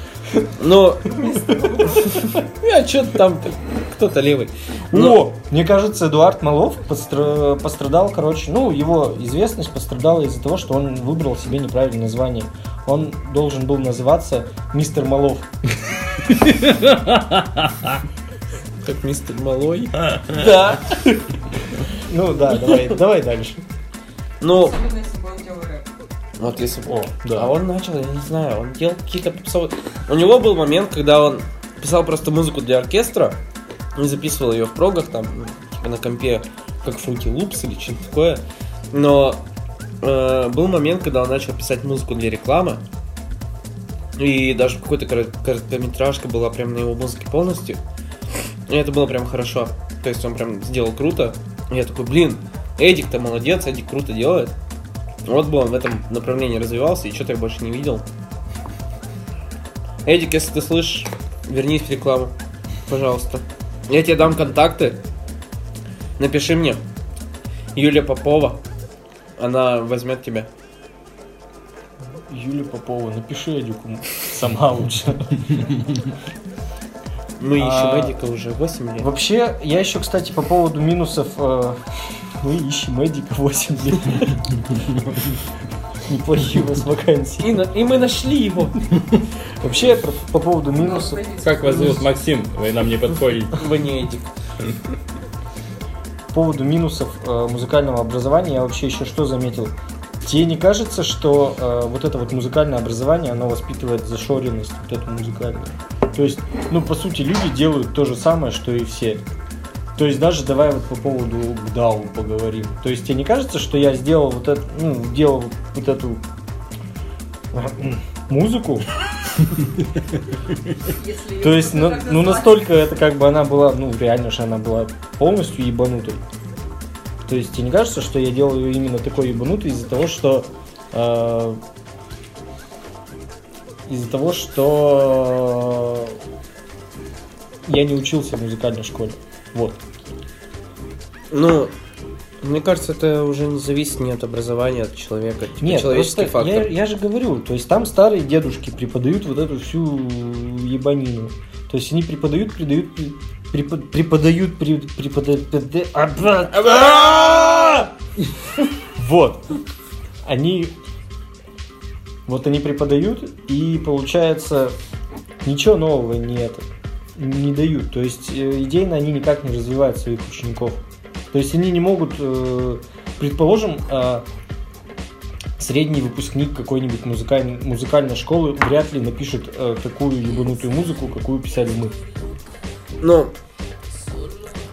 Но... (laughs) Я что-то там, кто-то левый. Но- О, мне кажется, Эдуард Малов постра- пострадал, короче, ну, его известность пострадала из-за того, что он выбрал себе неправильное название. Он должен был называться Мистер Малов. (laughs) Как мистер Малой. Да. (laughs) Ну да, давай, давай дальше. Ну, вот если бы... О, да. А он начал, я не знаю, он делал какие-то попсовые... У него был момент, когда он писал просто музыку для оркестра, и записывал ее в прогах, там, ну, типа на компе, как Fruity Loops или что-то такое. Но э, был момент, когда он начал писать музыку для рекламы, и даже какой-то корот- короткометражка была прям на его музыке полностью. И это было прям хорошо. То есть он прям сделал круто. И я такой, блин, Эдик-то молодец, Эдик круто делает. Вот бы он в этом направлении развивался, и что-то я больше не видел. Эдик, если ты слышишь, вернись в рекламу. Пожалуйста. Я тебе дам контакты. Напиши мне. Юлия Попова. Она возьмет тебя. Юля Попова, напиши Эдику сама лучше. Мы ищем А, Эдика уже 8 лет. Вообще, я еще, кстати, по поводу минусов... Мы ищем Эдика 8 лет. Неплохие у вас вакансии. И, на- и мы нашли его. Вообще, по, по поводу минусов... Как вас зовут? Максим? Вы нам не подходите. Вы не Эдик. По поводу минусов э, музыкального образования я вообще еще что заметил? Тебе не кажется, что э, вот это вот музыкальное образование, оно воспитывает зашоренность вот эту музыкальную? То есть, ну, по сути, люди делают то же самое, что и все. То есть, даже давай вот по поводу ГДАУ поговорим. То есть, тебе не кажется, что я сделал вот это, ну, делал вот эту (clears throat) музыку, то есть, ну, ну, настолько это как бы она была, ну, реально же она была полностью ебанутой. То есть, тебе не кажется, что я делаю именно такой ебанутой из-за того, что... э, из-за того, что я не учился в музыкальной школе. Вот. Ну, мне кажется, это уже не зависит ни от образования, от человека. Типа Нет, человеческий просто я, фактор. я же говорю, то есть там старые дедушки преподают вот эту всю ебанину. То есть они преподают, придают, при- препод- преподают, преподают! Вот. Они вот они преподают, и получается ничего нового не это не дают. То есть э, идейно они никак не развивают своих учеников. То есть они не могут, э, предположим, э, средний выпускник какой-нибудь музыкальной, музыкальной школы вряд ли напишет э, такую ебанутую музыку, какую писали мы. Ну,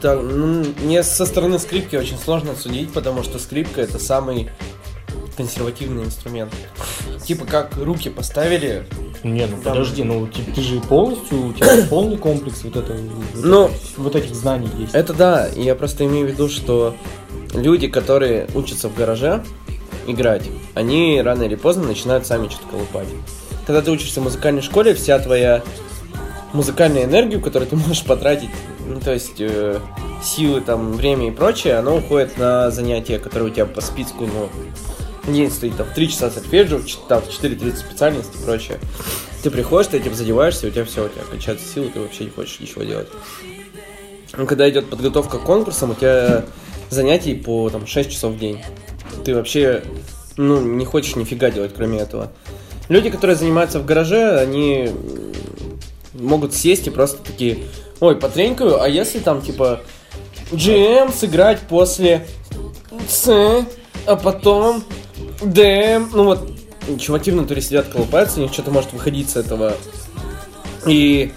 так, ну, мне со стороны скрипки очень сложно судить, потому что скрипка это самый консервативный инструмент. Типа как руки поставили. Не, ну Там- подожди, ну ты, ты же полностью, у тебя (coughs) полный комплекс вот, этого, Ну, вот этих знаний есть. это да, я просто имею в виду, что люди, которые учатся в гараже играть, они рано или поздно начинают сами что-то колупать. Когда ты учишься в музыкальной школе, вся твоя музыкальная энергию, которую ты (laughs) можешь потратить, ну, то есть э, силы, там, время и прочее, оно уходит на занятия, которые у тебя по списку, ну, день стоит там в 3 часа сольфеджио, там, в 4.30 специальность и прочее. Ты приходишь, ты этим задеваешься, у тебя все, у тебя кончаются силы, ты вообще не хочешь ничего делать. Ну, когда идет подготовка к конкурсам, у тебя занятий по там 6 часов в день. Ты вообще, ну, не хочешь нифига делать, кроме этого. Люди, которые занимаются в гараже, они могут сесть и просто такие, ой, потренькаю, а если там, типа, GM сыграть после С, а потом ДМ, ну вот, чуваки в натуре сидят, колупаются, у них что-то может выходить с этого. И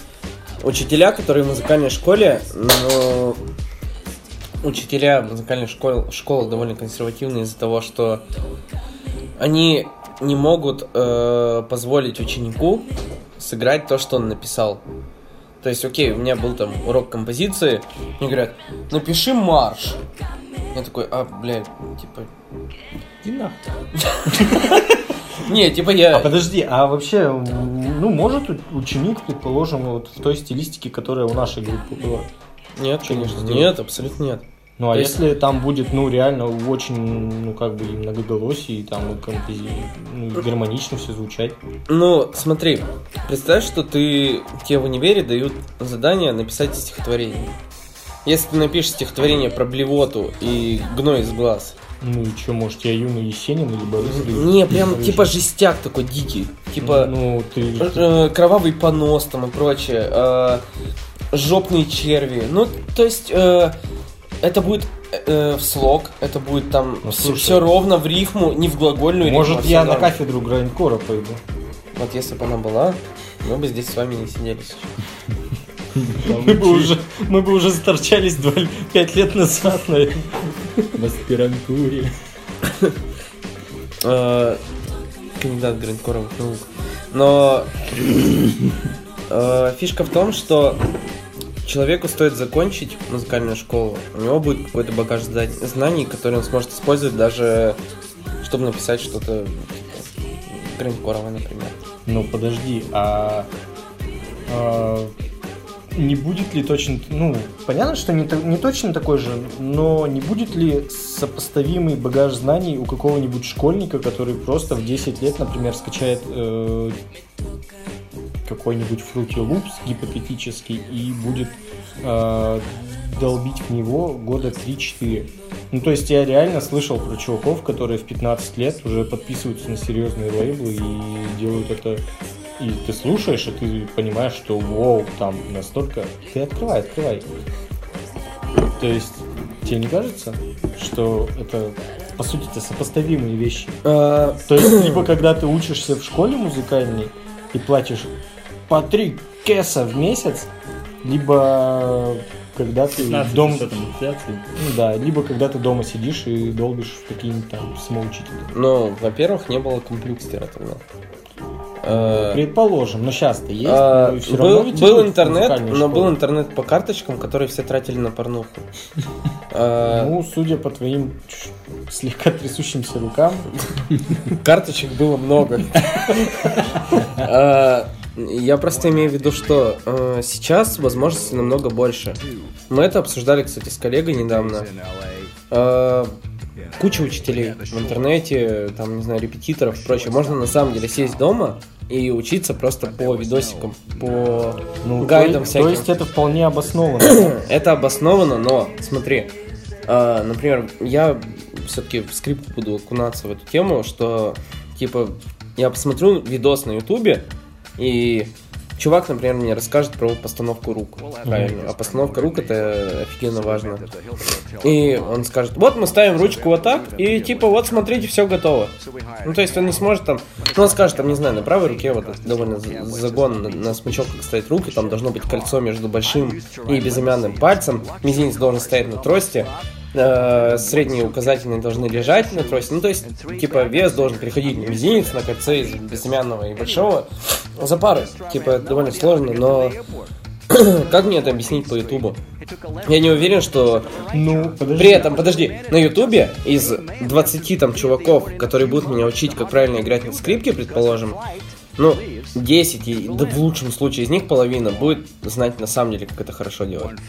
учителя, которые в музыкальной школе, ну, учителя в музыкальной школе, школах довольно консервативные из-за того, что они не могут э, позволить ученику сыграть то, что он написал. То есть, окей, у меня был там урок композиции, мне говорят, напиши марш. Я такой, а, блядь, типа... Не, типа я... А подожди, а вообще, ну, может ученик, предположим, вот в той стилистике, которая у нашей группы была? Нет, конечно, нет, абсолютно нет. Ну, а если там будет, ну, реально очень, ну, как бы, и многоголосие, и там, и компози... ну, и гармонично все звучать. Ну, смотри, представь, что ты тебе в универе дают задание написать стихотворение. Если ты напишешь стихотворение про блевоту и гной из глаз. Ну, и что, может, я юный Есенин или Борис? Не, прям типа жестяк такой дикий. Типа Ну, ты... э, э, кровавый понос там и прочее. э, жопные черви. Ну, то есть, э, это будет э, в слог, это будет там Ну, все, слушай. ровно в рифму, не в глагольную рифму. а Может, я на кафедру грайндкора пойду? Вот если бы она была, мы бы здесь с вами не сидели сейчас. Мы бы уже, мы бы уже сторчались 5 лет назад, наверное. В аспирантуре. Э, кандидат грандкоровых наук. Но э, фишка в том, что человеку стоит закончить музыкальную школу, у него будет какой-то багаж знаний, который он сможет использовать даже, чтобы написать что-то типа, грандкоровое, например. Ну, подожди, а а, не будет ли точно, ну, понятно, что не, не точно такой же, но не будет ли сопоставимый багаж знаний у какого-нибудь школьника, который просто в 10 лет, например, скачает э, какой-нибудь Fruity Loops гипотетический и будет э, долбить в него года 3-4. Ну, то есть я реально слышал про чуваков, которые в 15 лет уже подписываются на серьезные лейблы и делают это и ты слушаешь, и ты понимаешь, что вау, там настолько... Ты открывай, открывай. То есть, тебе не кажется, что это, по сути, это сопоставимые вещи? А, То есть, либо когда ты учишься в школе музыкальной и платишь по 3 кеса в месяц, либо когда ты 15 дома... Ну да, либо когда ты дома сидишь и долбишь в какие-нибудь там самоучители. ну, во-первых, не было комплюкстера тогда. Э, Предположим, но сейчас-то есть. а, но всё был, был интернет, но был школы. интернет по карточкам, которые все тратили на порнуху. Э, Ну, судя по твоим слегка трясущимся рукам, Карточек было много. Я просто имею в виду, что э, сейчас возможностей намного больше. Мы это обсуждали, кстати, с коллегой недавно. Э, Куча учителей в интернете, там, не знаю, репетиторов и прочее. Можно на самом деле сесть дома и учиться просто по видосикам, по ну, гайдам то, всяким. то есть это вполне обоснованно. (clears throat) Это обосновано, но смотри, а, например, я все-таки в скрипку буду окунаться в эту тему, что типа я посмотрю видос на ютубе, и чувак, например, мне расскажет про постановку рук. Правильно. А постановка рук это офигенно важно. И он скажет, вот мы ставим ручку вот так, и типа вот смотрите, все готово. Ну, то есть он не сможет там, ну, он скажет, там, не знаю, на правой руке вот довольно за- загон на, на смычок, как ставить руки, там должно быть кольцо между большим и безымянным пальцем, мизинец должен стоять на трости, э, средние указательные должны лежать на трости, ну, то есть, типа, вес должен переходить на мизинец, на кольце из безымянного и большого за пары. Типа, это довольно сложно, но (clears throat) как мне это объяснить по ютубу? Я не уверен, что Ну, подожди. при этом, подожди, на ютубе из 20 там чуваков, которые будут меня учить, как правильно играть на скрипке, предположим, ну, 10, и, да в лучшем случае из них половина будет знать на самом деле, как это хорошо делать.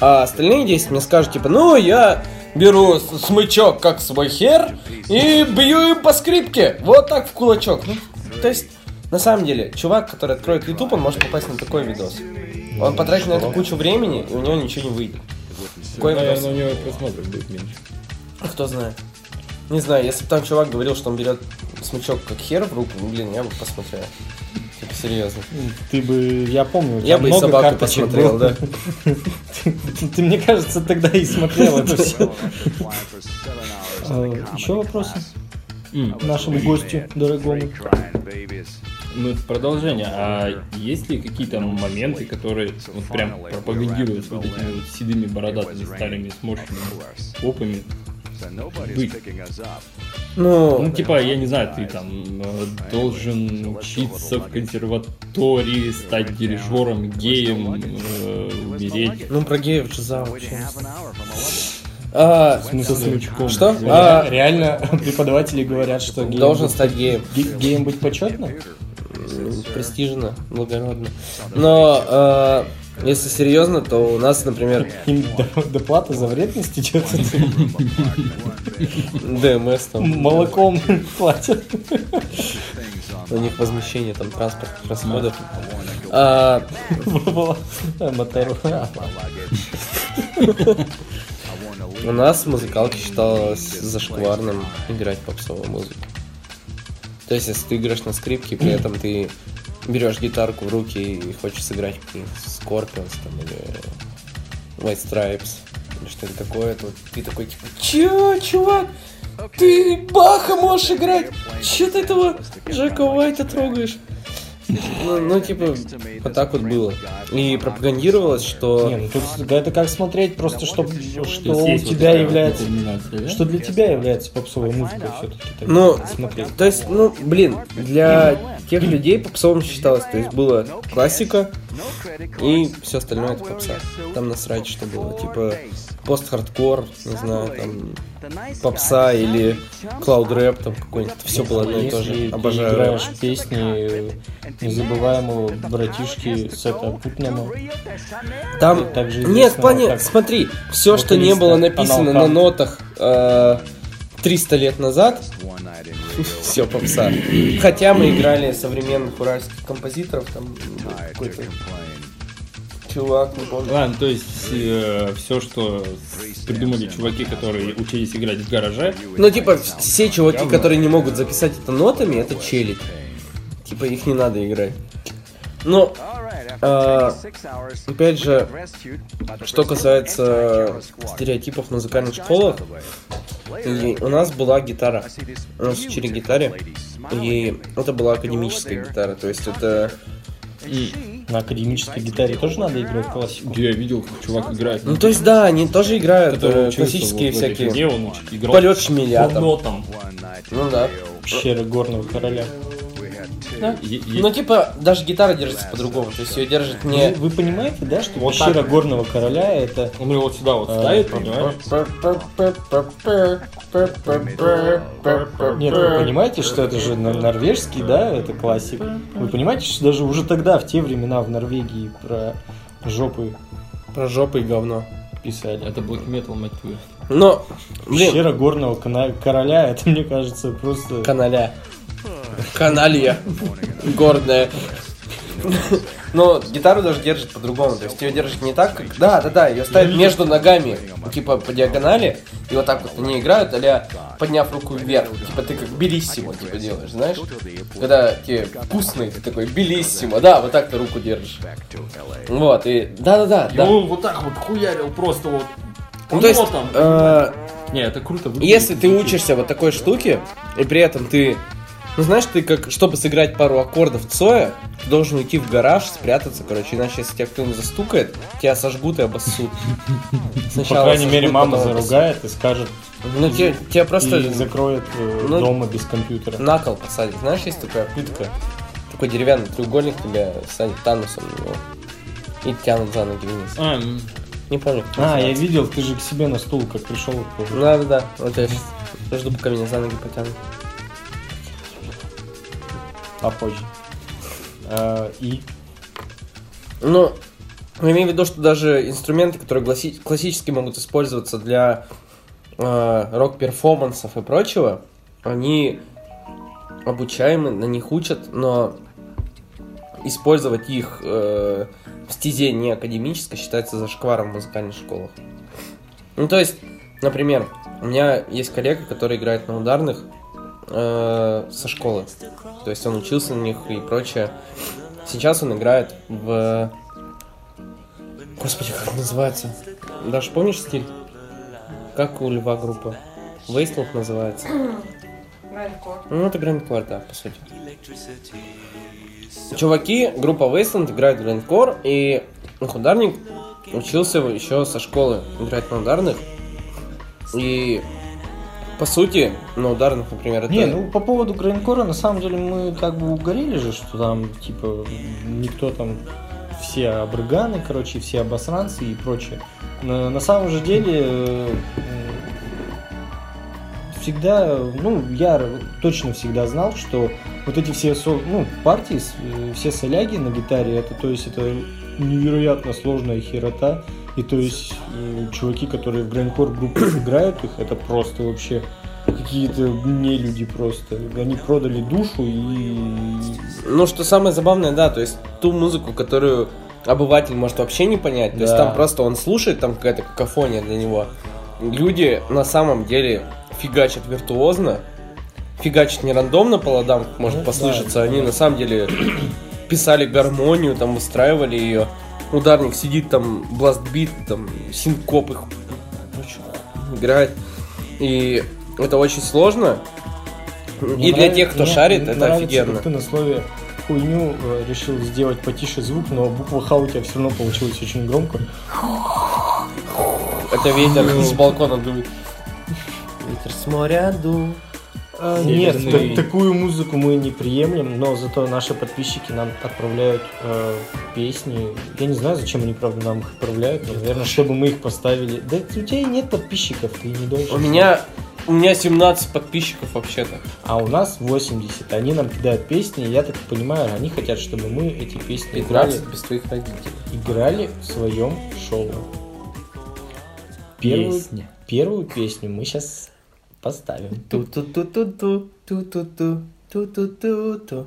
А остальные 10 мне скажут, типа, ну, я беру смычок, как свой хер, и бью им по скрипке, вот так в кулачок. Ну, то есть, на самом деле, чувак, который откроет YouTube, он может попасть на такой видос. Он потратит на это кучу времени, и у него ничего не выйдет. Какой видос? Наверное, у него просмотров будет меньше. Кто знает. Не знаю, если бы там чувак говорил, что он берет смычок как хер в руку, ну, блин, я бы посмотрел. Типа, серьезно. Ты бы, я помню, Я бы и много собаку карточек посмотрел, было. да. Ты, ты, мне кажется, тогда и смотрел это все. Еще вопросы нашему гостю дорогому? Ну, это продолжение. А есть ли какие-то моменты, которые вот прям пропагандируют вот этими вот седыми бородатыми старыми сморщенными попами? Быть. Ну, Ну, типа, я не знаю, ты там э, должен учиться в консерватории, стать дирижером, геем, э, умереть. ну про геев джаза вообще. А, Со смычком. Что? А. Реально (laughs) преподаватели говорят, что геем должен быть- стать геем. ге- геем быть почетно? М, Престижно, благородно. Но, э, если серьезно, то у нас, например, Им доплата за вредность идет. ДМС там, Молоком платят. у них возмещение там транспортных расходов. А, Мотору. У нас в музыкалке считалось зашкварным играть попсовую музыку. То есть, если ты играешь на скрипке, при этом ты берешь гитарку в руки и хочешь сыграть Scorpions там, или White Stripes, или что-то такое, то ты такой, типа, Чё, чувак? Ты Баха можешь играть? Чё ты этого Джека Уайта трогаешь? Ну, ну, типа, вот так вот было. И пропагандировалось, что... Не, ну тут это как смотреть просто, что, То что у тебя является... Что для тебя является попсовой музыкой все-таки. Ну, смотри. то есть, ну, блин, для тех людей попсовым считалось, то есть была классика, И все остальное это попса. Там насрать, что было. Типа пост-хардкор, не знаю, там попса или клауд рэп там какой-нибудь. Все было одно и то же. Обожаю. играешь песни незабываемого братишки Сета Путнама, Там также нет, плане, как смотри, все, что не было написано на нотах э, 300 лет назад, (laughs) все попса. Хотя мы играли современных уральских композиторов, там был какой-то чувак, не помню. Ладно, то есть все, что придумали чуваки, которые учились играть в гараже, Ну, типа, все чуваки, которые не могут записать это нотами, это челик. Типа, их не надо играть. Ну, а, опять же, что касается стереотипов в музыкальных школах, и у нас была гитара. У нас учили гитаре, и это была академическая гитара, то есть это... на академической гитаре тоже надо играть классику. где я видел, как чувак играет. Ну, то есть, да, они тоже играют э, классические всякие... фигне, он играл Полет шмеля там. Ну да. Пещера горного короля. Е- е- Ну, типа, даже гитара держится по-другому, то есть ее держит не... Вы, вы понимаете, да, что Вот пещера так. горного короля это Он его вот сюда вот А, ставит, понимаешь? Нет, вы понимаете, что это же нор- норвежский, да, это классик. Вы понимаете, что даже уже тогда, в те времена в Норвегии про жопы Про жопу и говно. писали. Это black metal, мать твою. Но, блин, Пещера горного короля, это, мне кажется, просто... каналя. Каналья. Гордая. Но гитару даже держит по-другому. То есть ее держит не так, как... Да, да, да, ее ставят между ногами, типа по диагонали, и вот так вот они играют, а подняв руку вверх. Типа ты как белиссимо типа делаешь, знаешь? Когда тебе вкусный, ты такой белиссимо, да, вот так ты руку держишь. Вот, и да-да-да, И да. он вот так вот хуярил просто вот Ну, то есть, нотам. э, Не, это круто. выглядит. Если ты учишься вот такой штуке, и при этом ты, ну знаешь, ты как, чтобы сыграть пару аккордов Цоя, ты должен уйти в гараж, спрятаться, короче, иначе если тебя кто-нибудь застукает, тебя сожгут и обоссут. По Сначала крайней мере, мама заругает и скажет. Ну, тебя, тебя просто и закроет э, Ну, дома без компьютера. на кол посадят. Знаешь, есть такая пытка, такой деревянный треугольник тебя садят танусом на него. И тянут за ноги вниз. А, Не помню, А, я называется. видел, ты же к себе на стул как пришел. Да, да, да. Вот я сейчас жду, пока меня за ноги потянут. Попозже. А, и Ну, я имею в виду, что даже инструменты, которые гласи- классически могут использоваться для э, рок-перформансов и прочего, они обучаемы, на них учат, но использовать их э, в стезе не академической считается зашкваром в музыкальных школах. Ну, то есть, например, у меня есть коллега, который играет на ударных э, со школы. То есть он учился на них и прочее. Сейчас он играет в... Господи, как называется? Даш, помнишь стиль? Как у Льва группа? Wasteland называется. Ну, это Грандкор, да, по сути. Чуваки, группа Wasteland играет Грандкор, и их ударник учился еще со школы играть на ударных. И, по сути, на ударных, например, это... Не, ну по поводу Грейнкора, на самом деле мы как бы угорели же, что там, типа, никто там, все обрыганы, короче, все обосранцы и прочее. На, на самом же деле, э, всегда, ну, я точно всегда знал, что вот эти все со- ну, партии, э, все соляги на гитаре, это, то есть, это невероятно сложная херота. И то есть э, чуваки, которые в грандкор группах (coughs) играют их, это просто вообще какие-то не люди просто. Они продали душу и... Ну, что самое забавное, да, то есть ту музыку, которую обыватель может вообще не понять, то есть Да. там просто он слушает, там какая-то какофония для него. Люди на самом деле фигачат виртуозно, фигачат не рандомно по ладам, как может Ну, послышаться, да. они на самом деле писали гармонию, там выстраивали ее. Ударник сидит там, бластбит, там, синкоп их играет. И это очень сложно. Мне И для нрав- тех, кто мне шарит, это нравится, офигенно. как ты на слове хуйню э, решил сделать потише звук, но буква Х у тебя все равно получилось очень громко. Это ветер с балкона дует. Ветер с моря ду. Э, Нет, Северный. та- такую музыку мы не приемлем, но зато наши подписчики нам отправляют э, песни. Я не знаю, зачем они, правда, нам их отправляют, но, наверное, чтобы мы их поставили. Да у тебя и нет подписчиков, ты не должен. У меня, у меня 17 подписчиков вообще-то. А у нас 80. Они нам кидают песни, и я так понимаю, они хотят, чтобы мы эти песни играли, 15 без твоих родителей. играли в своем шоу. Первую, Песня. первую песню мы сейчас поставим. Ту-ту-ту-ту-ту, ту-ту-ту, ту-ту-ту-ту.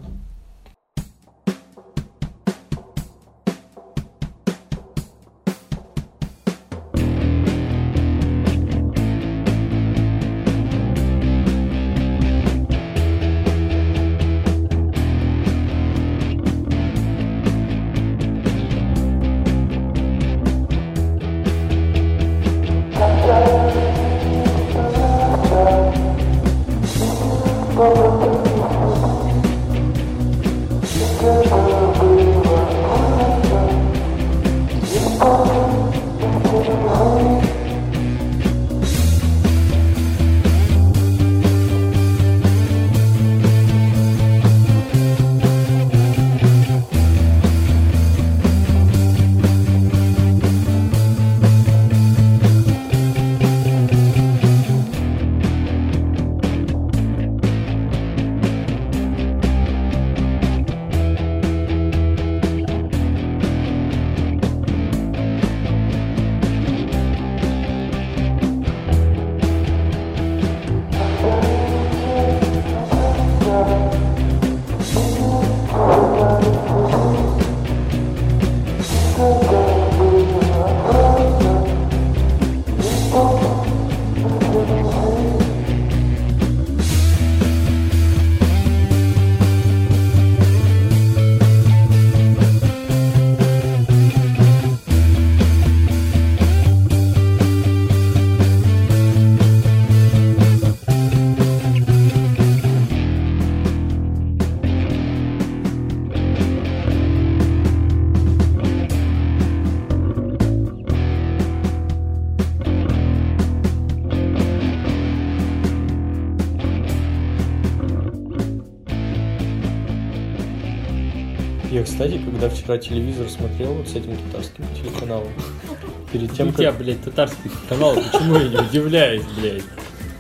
Я, кстати, когда вчера телевизор смотрел вот с этим татарским телеканалом, перед У тем, тебя, как... блядь, татарский канал, (laughs) почему я не удивляюсь, блядь?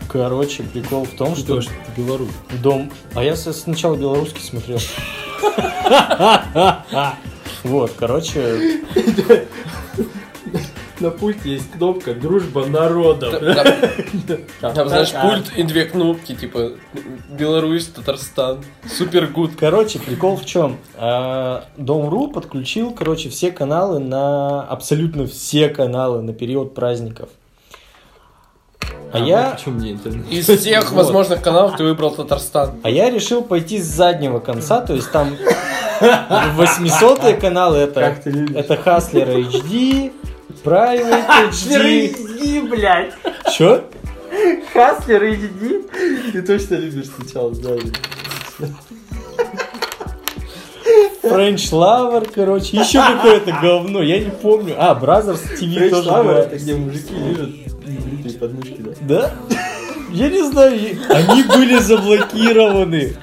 Короче, прикол в том, что Что ж ты белорус? дом... А я сначала белорусский смотрел. (laughs) Вот, короче, (laughs) На пульте есть кнопка «Дружба народов». Там, там, знаешь, пульт и две кнопки, типа Беларусь, Татарстан. Супер гуд. Короче, прикол в чем? Дом.ру подключил, короче, все каналы на... Абсолютно все каналы на период праздников. А, я... Почему мне интернет? Из всех Вот. возможных каналов ты выбрал Татарстан. А я решил пойти с заднего конца, то есть там 800 каналы это, это Хаслер HD, Private (laughs) HD. Блядь! Чё? Хаслер HD? Ты точно любишь сначала сзади. French Lover, короче, еще какое-то говно, я не помню. А, Brothers TV тоже было. где мужики лежат бритые подмышки, да? Да? Я не знаю, и- они были заблокированы.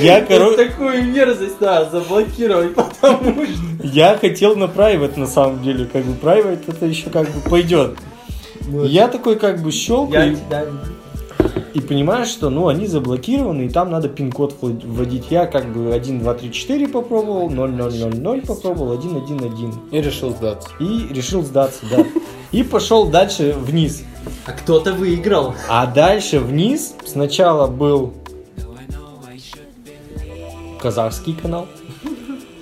Я, короче, Такую мерзость надо заблокировать, (laughs) потому что... я хотел на Private на самом деле, как бы Private это еще как бы пойдет. Я такой как бы щелкаю и понимаю, что ну они заблокированы, и там надо пин-код ввод- вводить. Я как бы 1, 2, 3, 4 попробовал, 0, 0, 0, 0 попробовал, 1, 1, 1. И решил сдаться. И решил сдаться, да. И пошел дальше вниз. А кто-то выиграл. А дальше вниз сначала был казахский канал,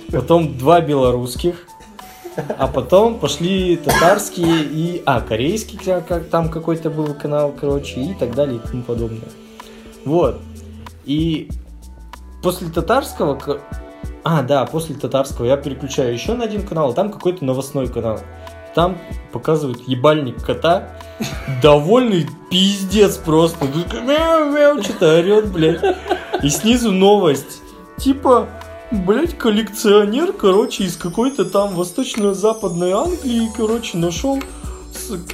потом два белорусских, а потом пошли татарские и... А, корейский как, там какой-то был канал, короче, и так далее и тому подобное. Вот. И после татарского... А, да, после татарского я переключаю еще на один канал, там какой-то новостной канал. Там показывают ебальник кота, довольный пиздец просто. Что-то орет, блядь. И снизу новость. Типа, блядь, коллекционер, короче, из какой-то там восточно-западной Англии, короче, нашел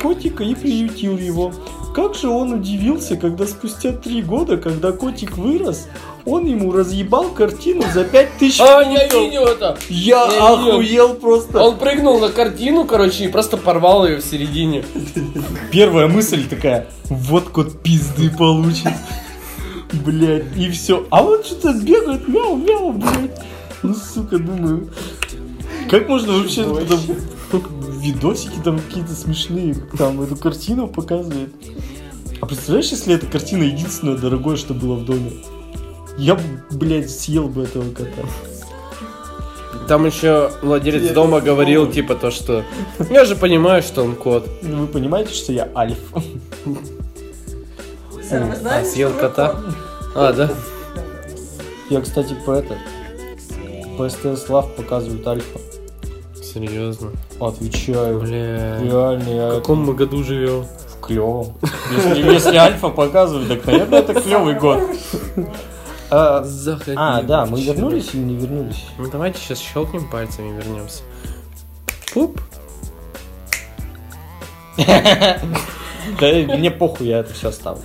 котика и приютил его. как же он удивился, когда спустя три года, когда котик вырос, он ему разъебал картину за пять тысяч А, я видел это. Я Я видел. охуел просто. Он прыгнул на картину, короче, и просто порвал ее в середине. Первая мысль такая, вот кот пизды получит. Блять, и все. А вот что-то бегает, мяу-мяу, блядь. Ну, сука, думаю. Как можно вообще там, видосики там какие-то смешные, там эту картину показывает. А представляешь, если эта картина единственное дорогое, что было в доме? Я бы, блядь, съел бы этого кота. Там еще владелец дома говорил, типа, то, что я же понимаю, что он кот. Ну, Вы понимаете, что я альф? (laughs) Сэр, мы А, съел кота? кот. А, да? Я, кстати, по это... По СТС Лав показывают альфа. Серьезно? Отвечаю. Бля. Реально, я В каком мы году живем? в клевом. Если, если альфа показывают, так, наверное, это клевый год. А, Заходи. а, да, мы вернулись или не вернулись? Ну давайте сейчас щелкнем пальцами и вернемся. Пуп. (laughs) Да мне похуй, я это все оставлю.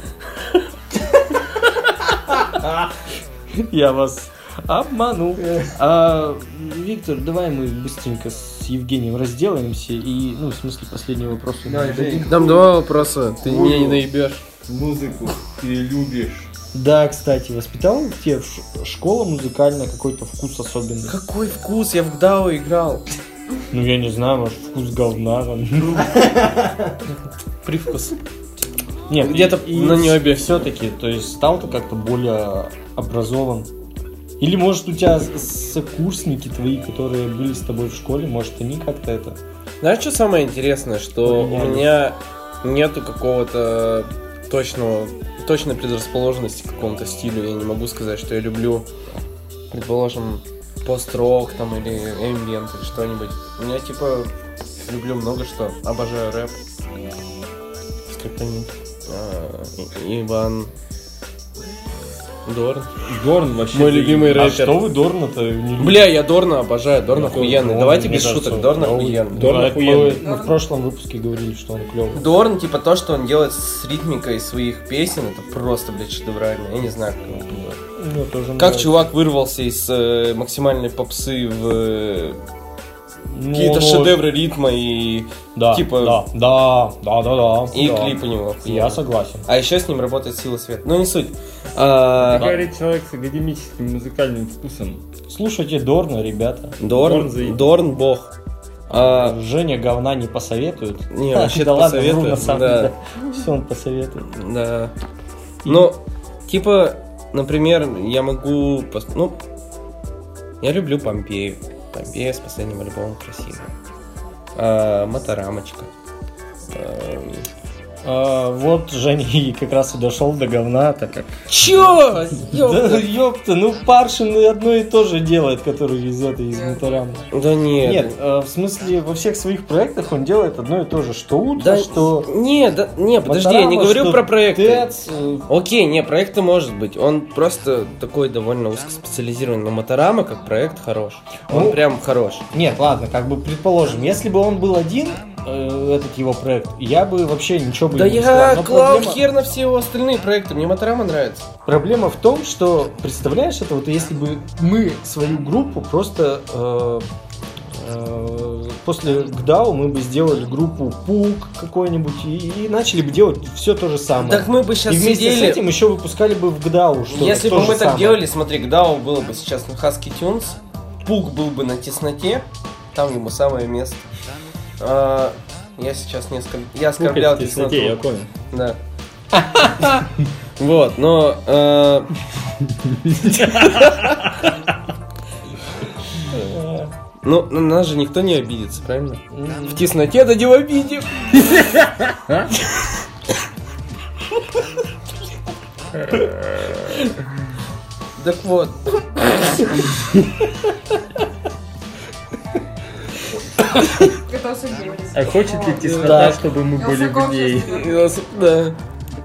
(laughs) Я вас обманул. А, Виктор, давай мы быстренько с Евгением разделаемся и, ну, в смысле, последний вопрос. зададим. Там два вопроса. Ты меня не наебешь. Музыку ты любишь. Да, кстати, воспитал тебе в ш- школа музыкальная какой-то вкус особенный? Какой вкус? Я в Гдау играл. Ну, я не знаю, может, вкус говна там. Привкус. Нет, Где-то на небе. Все-таки, то есть стал ты как-то более образован. Или, может, у тебя сокурсники твои, которые были с тобой в школе, может, они как-то это... Знаешь, что самое интересное? Что у Поменялись. меня нету какого-то точного, точной предрасположенности к какому-то стилю. Я не могу сказать, что я люблю, предположим, пост-рок там или эмбиент или что-нибудь. У меня типа люблю много что. Обожаю рэп. Скриптонит. А, Иван Дорн. Дорн вообще. Мой любимый А рэпер. что вы Дорна-то не любите? Бля, я Дорна обожаю. Дорн охуенный. Давайте без шуток. Дорн охуенный. Дорн охуенный. Мы, в прошлом выпуске говорили, что он клевый. Дорн, типа то, что он делает с ритмикой своих песен, это просто, блядь, шедеврально. Я не знаю, как было. Как чувак вырвался из э, максимальной попсы в э, какие-то он- шедевры ритма и, Да, типа- да, да, да, да, да. и да. клип у него. Я согласен. А еще с ним работает Сила Свет. Ну, не суть. А, Говорит человек с академическим музыкальным вкусом. Слушайте Дорна, ребята. Дорн, Дорн. Дорн бог. А, Женя говна не посоветует. Не, (laughs) вообще-то да ладно, вру, посоветует, на самом да. деле. Все он посоветует. да. Ну, типа, например, я могу... Ну, я люблю Помпею. Помпея с последним альбомом красивая. А, Моторамочка. Эм, А, вот Женя и как раз и дошел до говна, так как... Чё? Да Ёпта. ёпта, ну Паршин и одно и то же делает, который из этой, из Моторама. Да нет. Нет, э, в смысле, во всех своих проектах он делает одно и то же, что утро, Да, что... Не, да, не, подожди, я не говорю про проекты. ТЭЦ, э, Окей, не, проекты может быть. Он просто такой довольно узкоспециализированный. Но Моторама как проект хорош. Он Ну, прям хорош. Нет, ладно, как бы предположим, если бы он был один, э, этот его проект, я бы вообще ничего бы Да не я клал проблема- хер на все его остальные проекты. Мне Моторама нравится. Проблема в том, что, представляешь, это вот если бы мы свою группу просто э, э, после ГДАУ мы бы сделали группу Пук какой-нибудь и, и начали бы делать все то же самое. Так мы бы сейчас и вместе сидели... с этим еще выпускали бы в ГДАУ что Если бы мы так самое. делали, смотри, Гдау было бы сейчас на Husky Tunes, Пук был бы на тесноте, там ему самое место. А, я сейчас не оскорблял. Я оскорблял в тесноте, я понял. Да. Вот, но... э, Ну, на нас же никто не обидится, правильно? В тесноте дадим обидим. Так вот, Это Сергей Борисович. А хочет ли теснота, чтобы мы были в ней? да.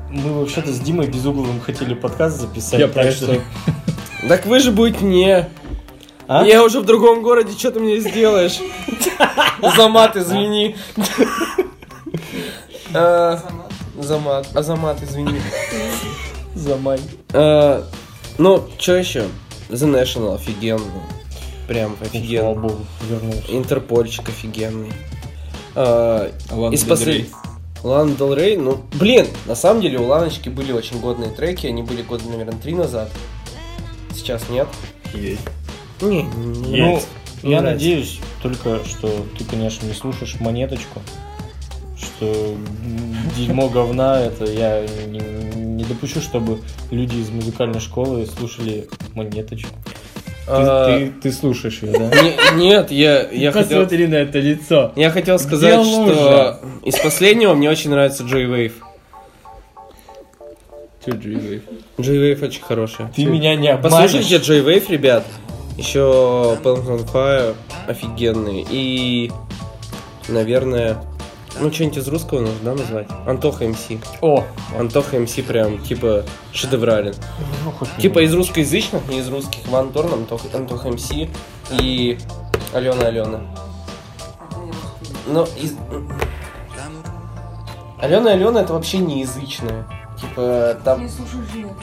Мы вообще-то с Димой Безугловым хотели подкаст записать. Я так про что- это. Так вы же будете не. А? Я уже в другом городе, что ты мне сделаешь? (laughs) За мат, извини. А, Замат. Азамат, извини. Замай. Э, Ну, что еще? The National офигенный. Прям Слава офигенно. богу, вернулся. Интерпольчик офигенный. Э, Лана Из последних... Дел Рей, ну, блин, на самом деле у Ланочки были очень годные треки, они были года, наверное, три назад. Сейчас нет. Есть. Не, не Ну. Не я нравится. надеюсь только, что ты, конечно, не слушаешь монеточку, что дерьмо говна, это я не, не допущу, чтобы люди из музыкальной школы слушали монеточку. Ты, А, ты- ты слушаешь ее, да? не- Нет, я, я хотел... Посмотри на это лицо. Я хотел сказать, Где что из последнего мне очень нравится Джой Вейв. Чё, Джей Джой Вейв очень хорошая. Ты меня не обманешь. Послушайте Джой Вейв, ребят. Еще Punk on Fire офигенный. И, наверное, ну что-нибудь из русского нужно, да, назвать? Антоха МС. О, Антоха МС прям, типа, шедеврален. ну, хоть Типа из русскоязычных, не из русских. Ван Торн, Антох, Антоха МС и Алена Алена. Но из... Алена Алена это вообще не язычная. Типа, там... Не слушай Жию.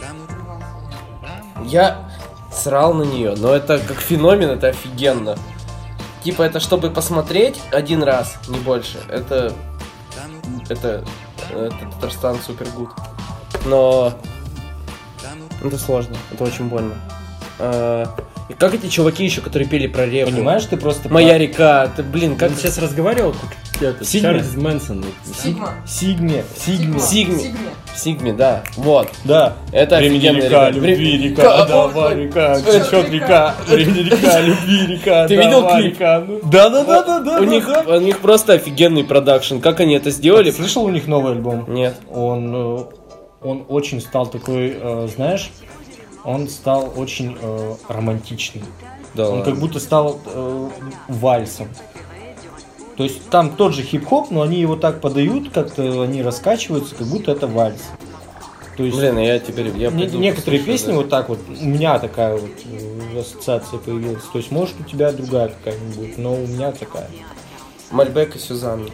Я срал на нее, но это как феномен, это офигенно. Типа это чтобы посмотреть один раз, не больше. Это это это Татарстан супер гуд. Но это сложно, это очень больно. А, и как эти чуваки еще, которые пели про реку? Понимаешь, ты просто... Моя река, ты, блин, Как как сейчас разговаривал, как это, Сигма. Чарльз Мэнсон. Сигма. Сигме, Сигме. Сигме. Сигме. Сигме, да, вот. Да. Это Времени река, река. любви река, Ка- давай река, это- течет река, времени река, любви река, Ты видел клип? река. Ну, Да, да, да, да, да. У них, у них просто офигенный продакшн. Как они это сделали? Слышал у них новый альбом? Нет. Он, э, он очень стал такой, э, знаешь, он стал очень э, романтичный. Да. Он ладно. как будто стал э, вальсом. То есть там тот же хип-хоп, но они его так подают, как-то они раскачиваются, как будто это вальс. То есть Блин, я теперь... Я пойду некоторые песни да. вот так вот, у меня такая вот э, ассоциация появилась. То есть может у тебя другая какая-нибудь, но у меня такая. Мальбек и Сюзанна.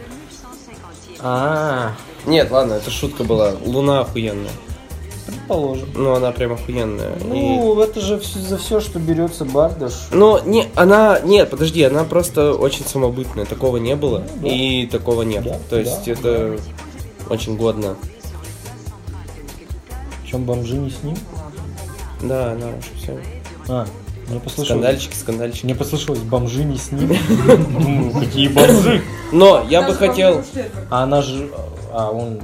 А, Нет, ладно, это шутка была. Луна охуенная. Предположим. Ну, она прям охуенная. И- Ну, это же вс- за все, что берется Бардаш. Ну, не, она, нет, подожди, она просто очень самобытная, такого не было, да. и такого нет. Да, То есть да, это очень годно. В чем бомжи не с ним? Да, она уже все. А, мне послышалось. Скандальчики, скандальчики. Мне послышалось, бомжи не с ним. Думаю, (laughs) какие бомжи? Но я бы хотел... А она же... А он...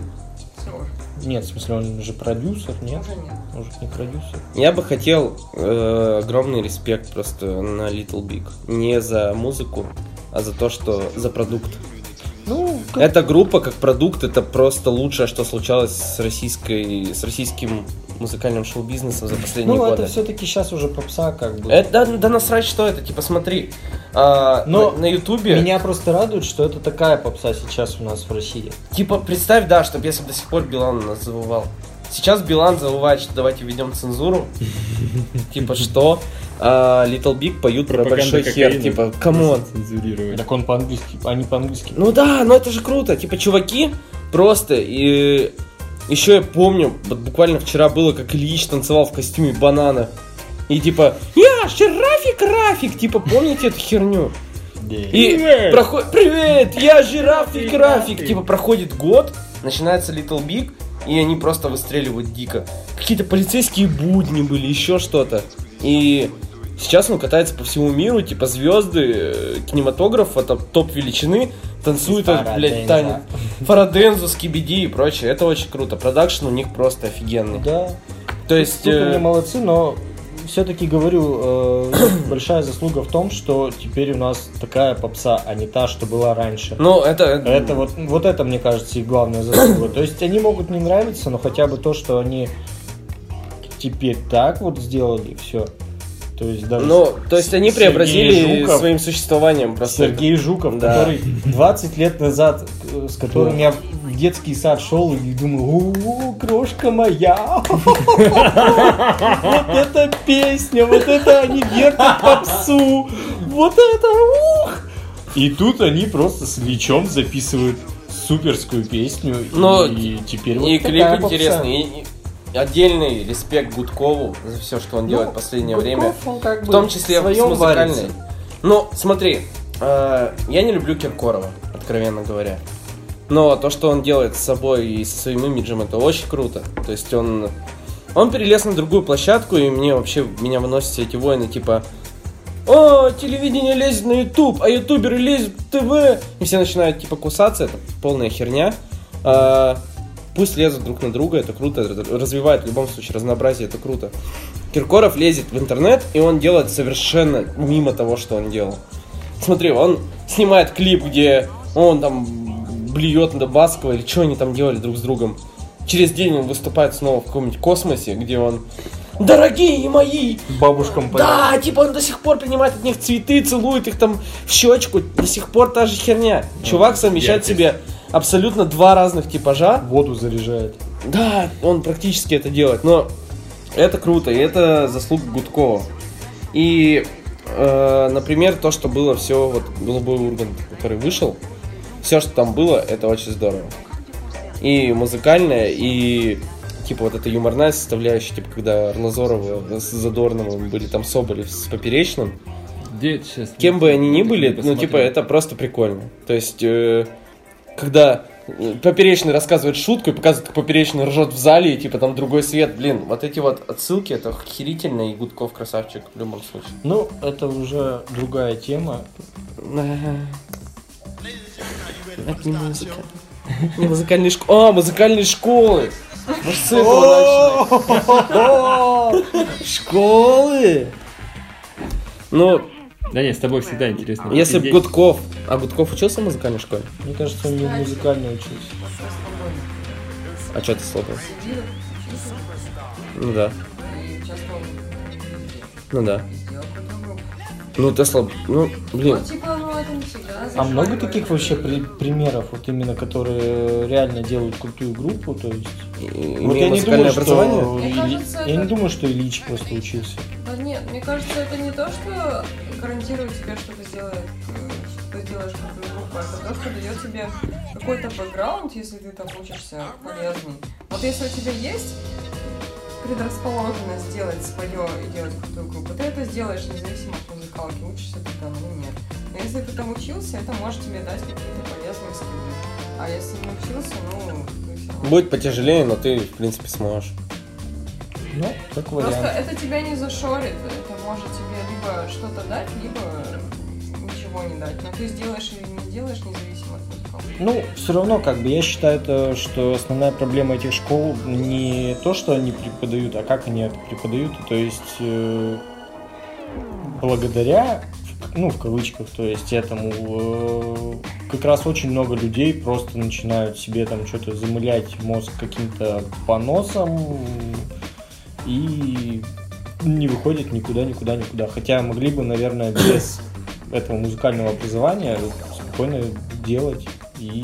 Нет, в смысле, он же продюсер, нет? Уже нет. Может, не продюсер? Я бы хотел э, огромный респект просто на Little Big. Не за музыку, а за то, что за продукт. Ну, как- Эта группа как продукт это просто лучшее, что случалось с российской, с российским музыкальным шоу-бизнесом за последние ну годы. это все-таки сейчас уже попса, как бы. Это, да, да насрать, что это, типа, смотри, а, Но на, Ютубе, Меня просто радует, что это такая попса сейчас у нас в России. типа, представь, да, чтобы если бы до сих пор Билан нас завывал. Сейчас Билан завывает, что давайте введем цензуру. (laughs) Типа, что? А Little Big поют про большой хер, типа, come on. Так он по-английски, а не по-английски. Ну да, ну это же круто. Типа, чуваки просто и еще я помню, вот буквально вчера было, как Ильич танцевал в костюме банана. И типа, я же Рафик Рафик, типа, помните эту херню? И проходит, привет, я жирафик Рафик. Типа, проходит год, начинается Little Big, и они просто выстреливают дико. Какие-то полицейские будни были, еще что-то. И сейчас он катается по всему миру, типа звезды, э, кинематограф, это топ величины, танцуют, этот, блядь, танец. Фарадензу, Скибиди и прочее. Это очень круто. Продакшн у них просто офигенный. Да. То есть... Тут э, они молодцы, но все-таки говорю, э, (coughs) большая заслуга в том, что теперь у нас такая попса, а не та, что была раньше. Ну, это... Это вот, вот это, мне кажется, их главная заслуга. То есть они могут не нравиться, но хотя бы то, что они теперь так вот сделали, все. То есть даже Ну, то есть они Сергей преобразили Жуков, своим существованием просто. Сергей Жуков, Да. который 20 лет назад, э, с которым я в детский сад шел и думал, у крошка моя, (laughs) вот эта песня, вот это они вертят попсу, вот это ух. И тут они просто с Ильичом записывают суперскую песню, Но и теперь вот И клип интересный. И- и отдельный респект Гудкову за все, что он Ну, делает в последнее Гудков, время. как В бы том числе с своём музыкальной. варится. Ну, смотри, э, я не люблю Киркорова, откровенно говоря. Но то, что он делает с собой и со своим имиджем, это очень круто. То есть он, он перелез на другую площадку, и мне вообще, меня выносят эти войны, типа, о, телевидение лезет на YouTube, а ютуберы лезут в ТВ. И все начинают, типа, кусаться, это полная херня. А, пусть лезут друг на друга, это круто, развивает в любом случае разнообразие, это круто. Киркоров лезет в интернет, и он делает совершенно мимо того, что он делал. Смотри, он снимает клип, где он там блюет на Баскова, или что они там делали друг с другом. Через день он выступает снова в каком-нибудь космосе, где он Дорогие мои! Бабушкам понятно. Да, типа он до сих пор принимает от них цветы, целует их там в щечку. До сих пор та же херня. Чувак совмещает в себе абсолютно два разных типажа. Воду заряжает. Да, он практически это делает, но это круто, и это заслуга Гудкова. И, э, например, то, что было все, вот Голубой Ургант, который вышел, все, что там было, это очень здорово. И музыкальное, и типа вот эта юморная составляющая, типа когда Орлазорова с Задорновым были там Соболев с Поперечным, Где это сейчас? кем бы они ни были, ну, типа, это просто прикольно. То есть, э, когда э, Поперечный рассказывает шутку и показывает, как Поперечный ржет в зале, и, типа, там другой свет, блин, вот эти вот отсылки, это охерительно, и Гудков красавчик в любом случае. Ну, это уже другая тема. Это не музыка. Не музыкальные школы. А, музыкальные школы! Может, с этого начнем? (laughs) Школы! Ну, Да нет, с тобой всегда интересно. если бы Гудков... А Гудков учился в музыкальной школе? Мне кажется, он не музыкально учился. А что ты слабый? Ну да. Ну да. Ну ты слаб... Ну, блин. Ну, типа, ну, это не всегда. А много таких вообще при- примеров, вот именно, которые реально делают крутую группу, то есть... Имея вот я не музыкальное думаю, образование? что... Мне кажется, Я не это- думаю, что Ильич просто учился. Да нет, мне кажется, это не то, что гарантирует тебе, что ты сделаешь, что ты делаешь крутую группу, а это то, что дает тебе какой-то бэкграунд, если ты там учишься полезный. Вот если у тебя есть предрасположенность сделать свое и делать крутую группу, ты это сделаешь независимо от музыкалки, учишься ты там или нет. Но если ты там учился, это может тебе дать какие-то полезные скиллы. А если не учился, ну, ты все. Будет потяжелее, но ты, в принципе, сможешь. Ну, как Просто вариант. это тебя не зашорит, это может тебе либо что-то дать, либо ничего не дать. Но ты сделаешь или не сделаешь, музыкалки. Ну, все равно, как бы, я считаю, это, что основная проблема этих школ не то, что они преподают, а как они это преподают. То есть, э, благодаря, ну, в кавычках, то есть этому, э, как раз очень много людей просто начинают себе там что-то замылять мозг каким-то поносом и не выходят никуда, никуда, никуда. Хотя могли бы, наверное, без этого музыкального образования спокойно делать и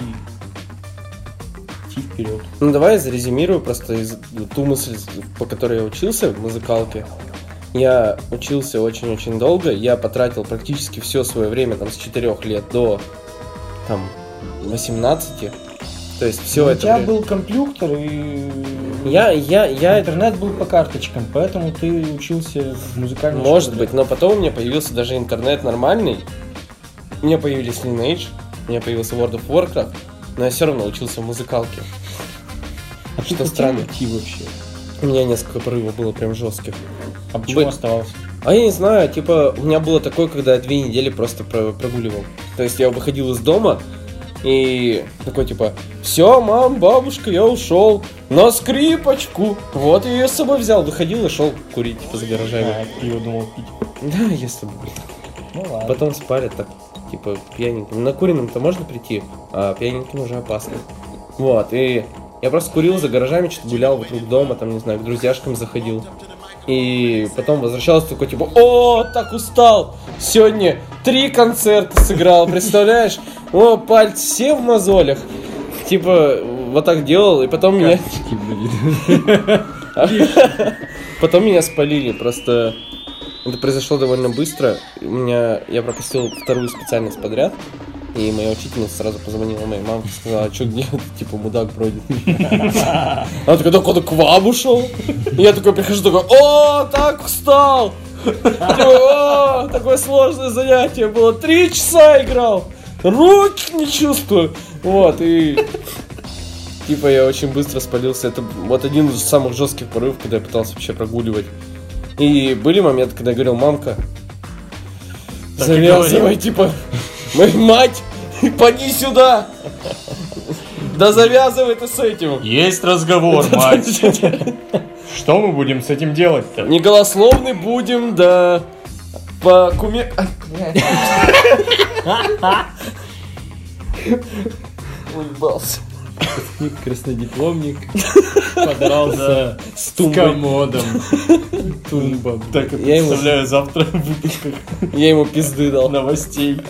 идти вперед. Ну давай я зарезюмирую просто из- ту мысль, по которой я учился в музыкалке. Я учился очень-очень долго, я потратил практически все свое время, там, с 4 лет до, там, 18. То есть все у это тебя время. был компьютер и Я, я, я, интернет был по карточкам, поэтому ты учился в музыкальной Может школе. быть, но потом у меня появился даже интернет нормальный. У меня появились Lineage, у меня появился World of Warcraft, но я все равно учился в музыкалке. А что странно. идти вообще? У меня несколько порывов было прям жестких. А почему Быть. оставался? А я не знаю, типа, у меня было такое, когда я две недели просто про- прогуливал. То есть я выходил из дома и такой, типа, все, мам, бабушка, я ушел на скрипочку. Вот я ее с собой взял, выходил и шел курить, типа, за гаражами. А, пиво думал пить. Да, если бы. Ну ладно. Потом спали так, типа, пьяненьким. На куренным-то можно прийти, а пьяненьким уже опасно. Вот, и я просто курил за гаражами, что-то гулял вокруг дома, там, не знаю, к друзьяшкам заходил. И потом возвращался такой, типа, о, так устал! Сегодня три концерта сыграл, представляешь? О, пальцы все в мозолях. Типа, вот так делал, и потом меня... (laughs) Потом меня спалили, просто это произошло довольно быстро. У меня я пропустил вторую специальность подряд. И моя учительница сразу позвонила моей мамке, сказала, а что где (laughs) типа мудак бродит. (laughs) Она такая, так он к вам ушел. И я такой прихожу, такой, о, так встал. (laughs) О, такое сложное занятие было. Три часа играл. Руки не чувствую. Вот, и Типа я очень быстро спалился. Это вот один из самых жестких порывов, когда я пытался вообще прогуливать. И были моменты, когда я говорил, мамка, Так завязывай, типа, мою мать, поди сюда. Да завязывай ты с этим. Есть разговор, (laughs) мать. Что мы будем с этим делать-то? Не голословный будем, да по куме... Ай, (laughs) Уебался. Краснодипломник (laughs) подрался С комодом. Тумба. Так это Я ему- представляю завтра в выпусках Я ему пизды дал. новостей.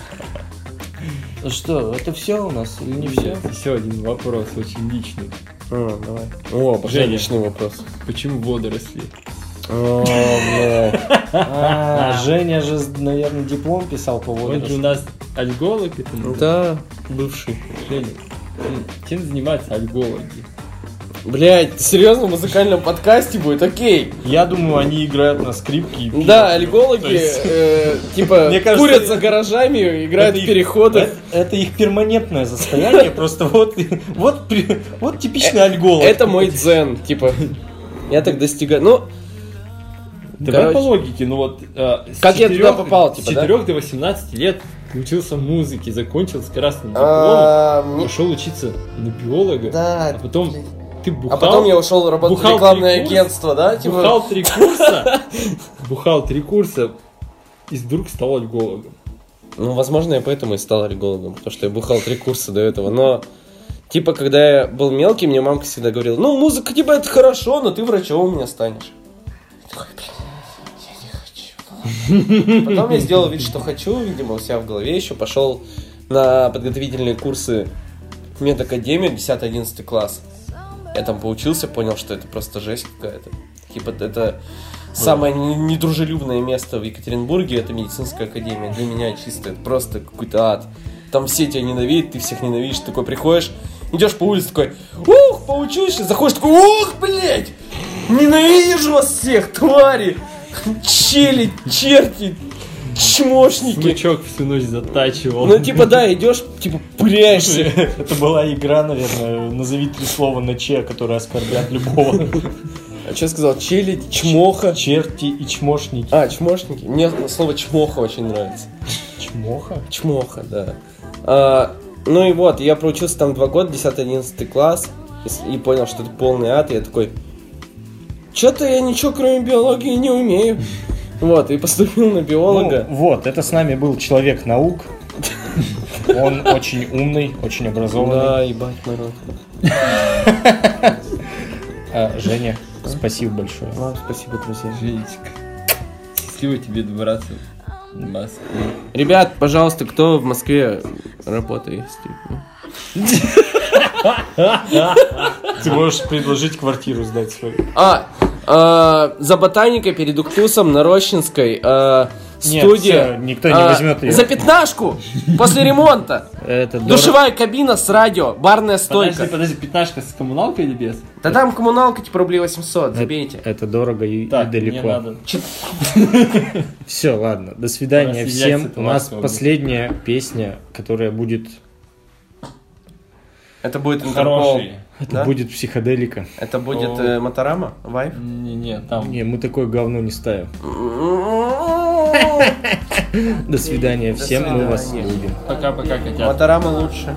Ну что, это все у нас или не все? Еще один вопрос, очень личный. А, давай. О, пошли Женя. личный вопрос. Почему водоросли? О, блядь. (laughs) А, Женя же, наверное, диплом писал по Он же у водорослям. нас альголог, это ну, Да, бывший. Женя. Чем занимаются альгологи? Блять, серьезно, в музыкальном подкасте будет? Окей. Я думаю, они играют на скрипке. и пьют. Да, альгологи, есть- э, (laughs) типа, Мне кажется, курят за гаражами, играют в их- переходы. Это, это их перманентное состояние, (laughs) просто вот, вот, вот типичный альголог. Это мой дзен, типа. Я так достигаю. Ну, Давай по логике, ну вот э, Как я туда 4 попал, типа, С да? 4 до 18 лет учился музыке, закончил с красным дипломом, а, мне- пошел учиться на биолога, Да, а потом ты бухал, А потом я ушел работать в рекламное агентство, да? Типа, бухал три курса, (laughs) бухал три курса и вдруг стал альгологом. Ну, возможно, я поэтому и стал альгологом, потому что я бухал три курса до этого, но... Типа, когда я был мелкий, мне мамка всегда говорила, ну, музыка, типа, это хорошо, но ты врачом у меня станешь. Я такой, блин. Потом я сделал вид, что хочу, видимо, у себя в голове еще пошел на подготовительные курсы в медакадемию 10-11 класс. Я там поучился, понял, что это просто жесть какая-то. Типа, это самое не- недружелюбное место в Екатеринбурге, это медицинская академия. Для меня чисто, это просто какой-то ад. Там все тебя ненавидят, ты всех ненавидишь, такой приходишь, идешь по улице такой, ух, поучился, заходишь такой, ух, блядь, ненавижу вас всех, твари, чели, черти, чмошники. Смычок всю ночь затачивал. Ну, типа, да, идешь, типа, пыряешься. (laughs) Это была игра, наверное, назови три слова на че, которые оскорбят любого. А что сказал? Челядь, чмоха. Черти и чмошники. А, чмошники. Мне слово чмоха очень нравится. Чмоха? Чмоха, да. А, ну и вот, я проучился там два года, 10-11 класс, и понял, что это полный ад, и я такой, что-то я ничего кроме биологии не умею. Вот, и поступил на биолога. Ну, вот, это с нами был человек наук. Он очень умный, очень образованный. да, ебать, народ. А, Женя, спасибо большое. Вам спасибо, друзья. Женечка, счастливо тебе добраться в Москву. Ребят, пожалуйста, кто в Москве работает? Ты можешь предложить квартиру сдать свою. А, а, за ботаникой перед Уктусом на Рощинской Нет, студия. всё, никто не а, возьмет её. За пятнашку после ремонта. Это Душевая кабина с радио, барная стойка. Подожди, подожди, пятнашка с коммуналкой или без? Да там коммуналка типа рублей 800, забейте. Это дорого и, Так, далеко. Все, ладно. До свидания всем. У нас последняя песня, которая будет. Это будет Интерпол. Хороший. Это Да? будет психоделика. Это будет э, Моторама? Вайф? Не-не, там... Не, мы такое говно не ставим. Моторама (laughs) До свидания всем, мы вас любим. Пока-пока, котят. лучше.